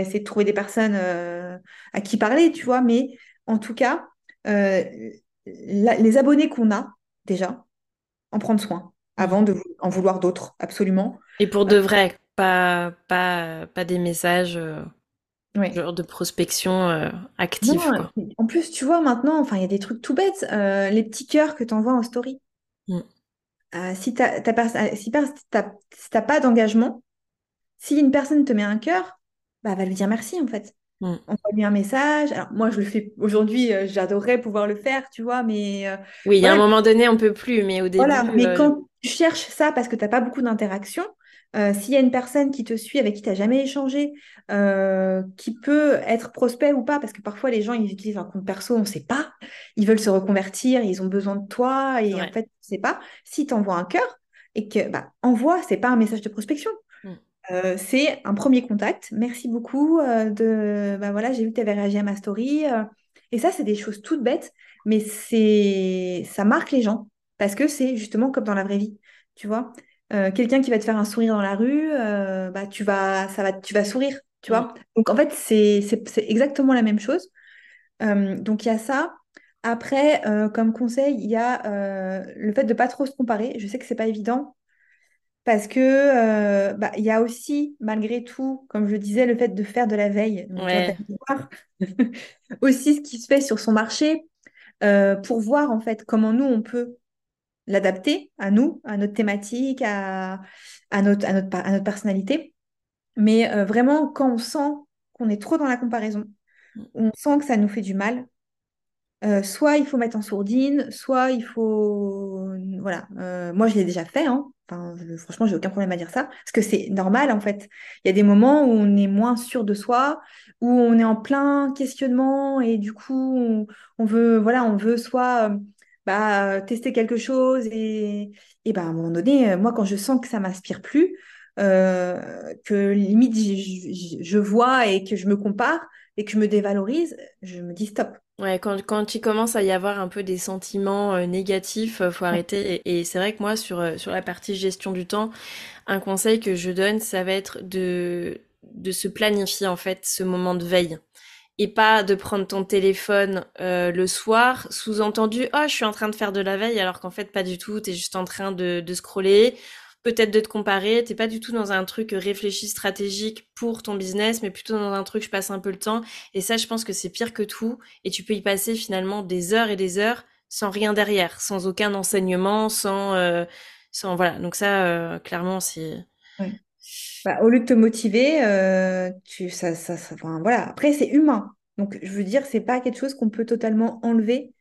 essayer de trouver des personnes euh, à qui parler, tu vois, mais en tout cas, les abonnés qu'on a, déjà, en prendre soin, avant de en vouloir d'autres, absolument. Et pour de vrai, pas, pas, pas des messages. euh, genre de prospection active. En plus, tu vois, maintenant, enfin, il y a des trucs tout bêtes. les petits cœurs que tu envoies en story. Mm. si tu n'as si, pas d'engagement, si une personne te met un cœur, bah, va lui dire merci en fait. Mm. Envoie-lui un message. Alors moi, je le fais aujourd'hui, euh, j'adorerais pouvoir le faire, tu vois, mais... Euh, oui, il y a un moment donné, on peut plus, mais au début... Voilà, mais euh, quand tu cherches ça parce que tu n'as pas beaucoup d'interaction, s'il y a une personne qui te suit, avec qui tu n'as jamais échangé, qui peut être prospect ou pas, parce que parfois les gens, ils utilisent un compte perso, on ne sait pas, ils veulent se reconvertir, ils ont besoin de toi, et en fait, on ne sait pas. Si tu envoies un cœur, et que, bah, envoie, c'est pas un message de prospection. Euh, c'est un premier contact. Merci beaucoup. Euh, de, bah voilà, j'ai vu que tu avais réagi à ma story. Euh. et ça, c'est des choses toutes bêtes, mais c'est ça marque les gens parce que c'est justement comme dans la vraie vie. Tu vois, quelqu'un qui va te faire un sourire dans la rue, bah, tu, vas, ça va, tu vas sourire. Tu vois, donc en fait, c'est exactement la même chose. donc il y a ça. Après, comme conseil, il y a le fait de pas trop se comparer. Je sais que c'est pas évident, parce que euh, bah, il y a aussi, malgré tout, comme je le disais, le fait de faire de la veille. aussi ce qui se fait sur son marché euh, pour voir en fait comment nous on peut l'adapter à nous, à notre thématique, à, notre, personnalité. Mais euh, vraiment, quand on sent qu'on est trop dans la comparaison, on sent que ça nous fait du mal, soit il faut mettre en sourdine, soit il faut... Voilà, moi je l'ai déjà fait, hein. Enfin, je, franchement, j'ai aucun problème à dire ça, parce que c'est normal en fait. Il y a des moments où on est moins sûr de soi, où on est en plein questionnement et du coup, on, veut, voilà, on veut soit euh, bah, tester quelque chose et, et bah, à un moment donné, euh, moi, quand je sens que ça m'inspire plus, euh, que limite je, vois et que je me compare et que je me dévalorise, je me dis stop. Ouais, quand, quand il commence à y avoir un peu des sentiments euh, négatifs, euh, faut arrêter. Et, c'est vrai que moi, sur, euh, sur la partie gestion du temps, un conseil que je donne, ça va être de, de se planifier, en fait, ce moment de veille. Et pas de prendre ton téléphone le soir, sous-entendu, oh, je suis en train de faire de la veille, alors qu'en fait, pas du tout, tu es juste en train de, de scroller peut-être de te comparer. T'es pas du tout dans un truc réfléchi, stratégique pour ton business, mais plutôt dans un truc, je passe un peu le temps. Et ça, je pense que c'est pire que tout. Et tu peux y passer finalement des heures et des heures sans rien derrière, sans aucun enseignement, sans, euh, sans voilà. Donc ça, euh, clairement, c'est. Bah, au lieu de te motiver, euh, tu, ça, ça, ça enfin, voilà. Après, c'est humain. Donc, je veux dire, c'est pas quelque chose qu'on peut totalement enlever.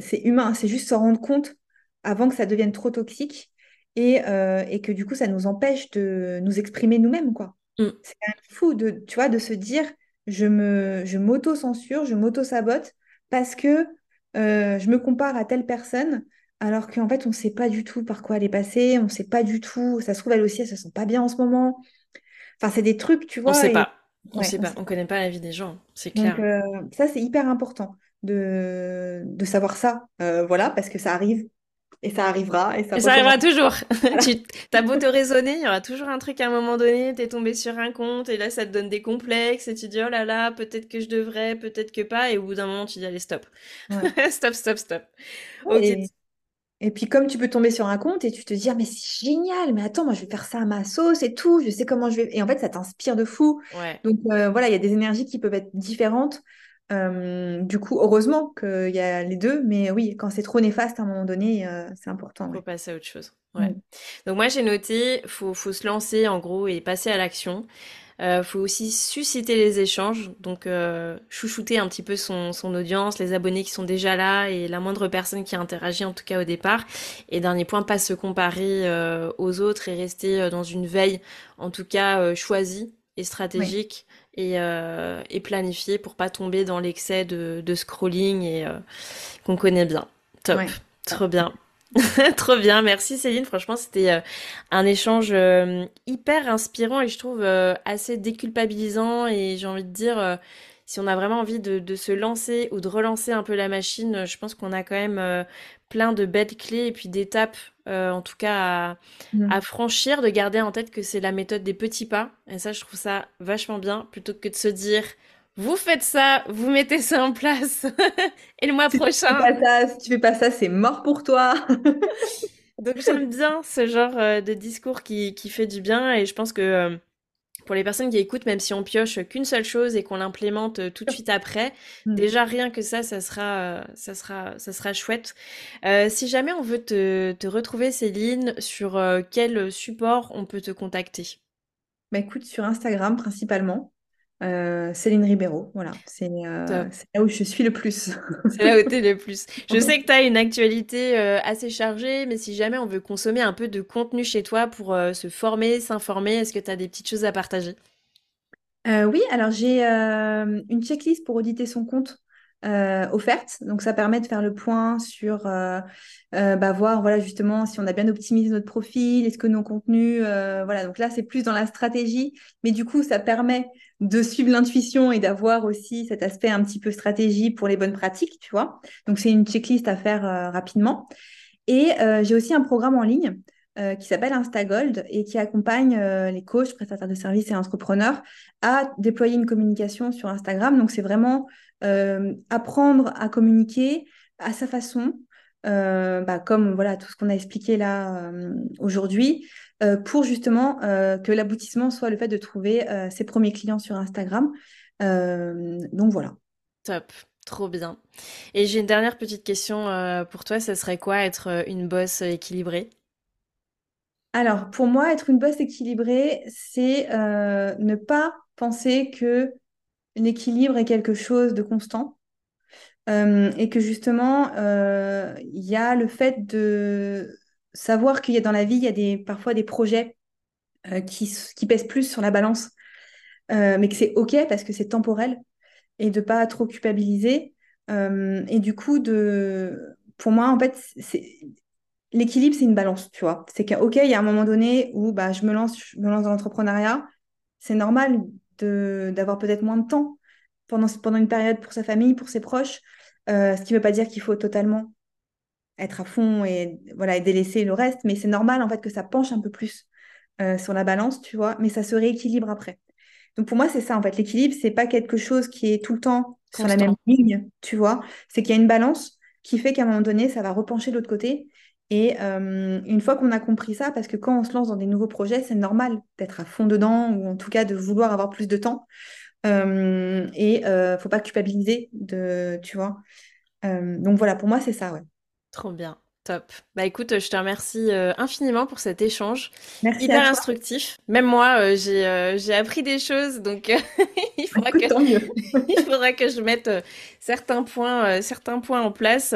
c'est humain. C'est juste se rendre compte avant que ça devienne trop toxique euh, et, que du coup, ça nous empêche de nous exprimer nous-mêmes, quoi. Mm. C'est quand même fou de, tu vois, de se dire, je me, je m'auto-censure, je m'auto-sabote parce que euh, je me compare à telle personne, alors qu'en fait, on ne sait pas du tout par quoi elle est passée, on ne sait pas du tout, ça se trouve, elle aussi, elle se sent pas bien en ce moment. Enfin, c'est des trucs, tu vois. On ne sait pas. On sait pas, on connaît pas la vie des gens, c'est clair. Donc, euh, ça, c'est hyper important de, de savoir ça, voilà, parce que ça arrive et ça arrivera. Et ça, ça arrivera toujours. tu as beau te raisonner, il y aura toujours un truc à un moment donné, tu es tombé sur un compte et là ça te donne des complexes et tu dis oh là là, peut-être que je devrais, peut-être que pas. Et au bout d'un moment, tu dis allez, stop. stop, stop, stop. Et... puis comme tu peux tomber sur un compte et tu te dis ah, mais c'est génial, mais attends, moi je vais faire ça à ma sauce et tout, je sais comment je vais. Et en fait, ça t'inspire de fou. Donc euh, voilà, il y a des énergies qui peuvent être différentes. Euh, du coup, heureusement qu'il y a les deux, mais oui, quand c'est trop néfaste à un moment donné, euh, c'est important. Il faut passer à autre chose. Ouais. Mm. Donc moi, j'ai noté, faut, faut se lancer en gros et passer à l'action. Euh, faut aussi susciter les échanges, donc euh, chouchouter un petit peu son, son, audience, les abonnés qui sont déjà là et la moindre personne qui interagit en tout cas au départ. Et dernier point, pas se comparer aux autres et rester dans une veille en tout cas choisie et stratégique et, euh, et planifier pour pas tomber dans l'excès de, de, scrolling et euh, qu'on connaît bien. Top, trop bien. Trop bien, merci Céline. Franchement, c'était euh, un échange euh, hyper inspirant et je trouve euh, assez déculpabilisant. Et j'ai envie de dire, si on a vraiment envie de, de, se lancer ou de relancer un peu la machine, je pense qu'on a quand même plein de belles clés et puis d'étapes, en tout cas mmh. à, franchir, de garder en tête que c'est la méthode des petits pas. Et ça, je trouve ça vachement bien, plutôt que de se dire, vous faites ça, vous mettez ça en place, et le mois prochain. si tu fais pas ça, c'est mort pour toi. Donc j'aime bien ce genre euh, de discours qui, qui, fait du bien, et je pense que euh, pour les personnes qui écoutent, même si on pioche qu'une seule chose et qu'on l'implémente euh, tout de suite après, mm. déjà rien que ça, ça sera, ça sera, ça sera chouette. Euh, si jamais on veut te, te retrouver, Céline, sur quel support on peut te contacter? Bah, écoute, sur Instagram principalement. Euh, Céline Ribeiro, voilà, c'est euh, là où je suis le plus. c'est là où tu es le plus. Je sais que tu as une actualité euh, assez chargée, mais si jamais on veut consommer un peu de contenu chez toi pour se former, s'informer, est-ce que tu as des petites choses à partager? Oui, alors j'ai une checklist pour auditer son compte euh, offerte. Donc, ça permet de faire le point sur, euh, euh, bah, voir, voilà, justement, si on a bien optimisé notre profil, est-ce que nos contenus, voilà. Donc là, c'est plus dans la stratégie, mais du coup, ça permet de suivre l'intuition et d'avoir aussi cet aspect un petit peu stratégie pour les bonnes pratiques, tu vois. Donc, c'est une checklist à faire rapidement. Et j'ai aussi un programme en ligne qui s'appelle Instagold et qui accompagne les coachs, prestataires de services et entrepreneurs à déployer une communication sur Instagram. Donc, c'est vraiment euh, apprendre à communiquer à sa façon, euh, bah, comme voilà tout ce qu'on a expliqué là euh, aujourd'hui, pour justement que l'aboutissement soit le fait de trouver ses premiers clients sur Instagram. donc voilà. Top. Trop bien. Et j'ai une dernière petite question pour toi. Ce serait quoi être une boss équilibrée? Alors, pour moi, être une boss équilibrée, c'est ne pas penser que l'équilibre est quelque chose de constant. Euh, et que justement, euh, il y a le fait de savoir qu'il y a dans la vie, il y a des, parfois des projets euh, qui, qui, pèsent plus sur la balance, mais que c'est OK parce que c'est temporel et de pas trop culpabiliser. et du coup, de, pour moi, en fait, l'équilibre, c'est une balance, tu vois. C'est qu'OK, il y a un moment donné où bah, je, me lance, je me lance dans l'entrepreneuriat. C'est normal d'avoir peut-être moins de temps pendant, pendant une période pour sa famille, pour ses proches. Euh, ce qui ne veut pas dire qu'il faut totalement être à fond et voilà et délaisser le reste, mais c'est normal en fait que ça penche un peu plus euh, sur la balance, tu vois, mais ça se rééquilibre après. Donc pour moi c'est ça en fait, l'équilibre c'est pas quelque chose qui est tout le temps sur la même ligne, tu vois, c'est qu'il y a une balance qui fait qu'à un moment donné ça va repencher de l'autre côté. Et euh, une fois qu'on a compris ça, parce que quand on se lance dans des nouveaux projets, c'est normal d'être à fond dedans ou en tout cas de vouloir avoir plus de temps. Euh, et euh, faut pas culpabiliser de, tu vois. Euh, donc voilà, pour moi, c'est ça, ouais. Trop bien. Top. Bah écoute, je te remercie euh, infiniment pour cet échange. Merci Hyper instructif. Même moi, j'ai j'ai appris des choses, donc il, faudra que, il faudra que je mette certains points certains points en place.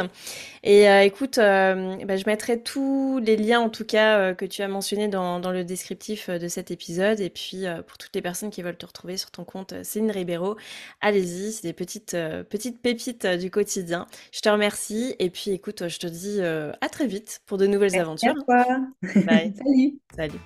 Et écoute, bah, je mettrai tous les liens en tout cas que tu as mentionnés dans, dans le descriptif de cet épisode. Et puis pour toutes les personnes qui veulent te retrouver sur ton compte Céline Ribeiro, allez-y, c'est des petites petites pépites du quotidien. Je te remercie et puis écoute, je te dis à très vite pour de nouvelles aventures. Bye. Salut. Salut.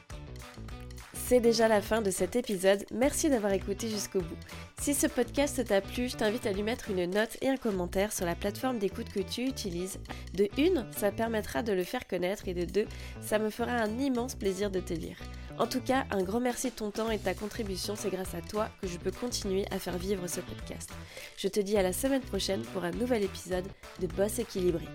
C'est déjà la fin de cet épisode. Merci d'avoir écouté jusqu'au bout. Si ce podcast t'a plu, je t'invite à lui mettre une note et un commentaire sur la plateforme d'écoute que tu utilises. De une, ça permettra de le faire connaître et de deux, ça me fera un immense plaisir de te lire. En tout cas, un grand merci de ton temps et de ta contribution, c'est grâce à toi que je peux continuer à faire vivre ce podcast. Je te dis à la semaine prochaine pour un nouvel épisode de Boss équilibré.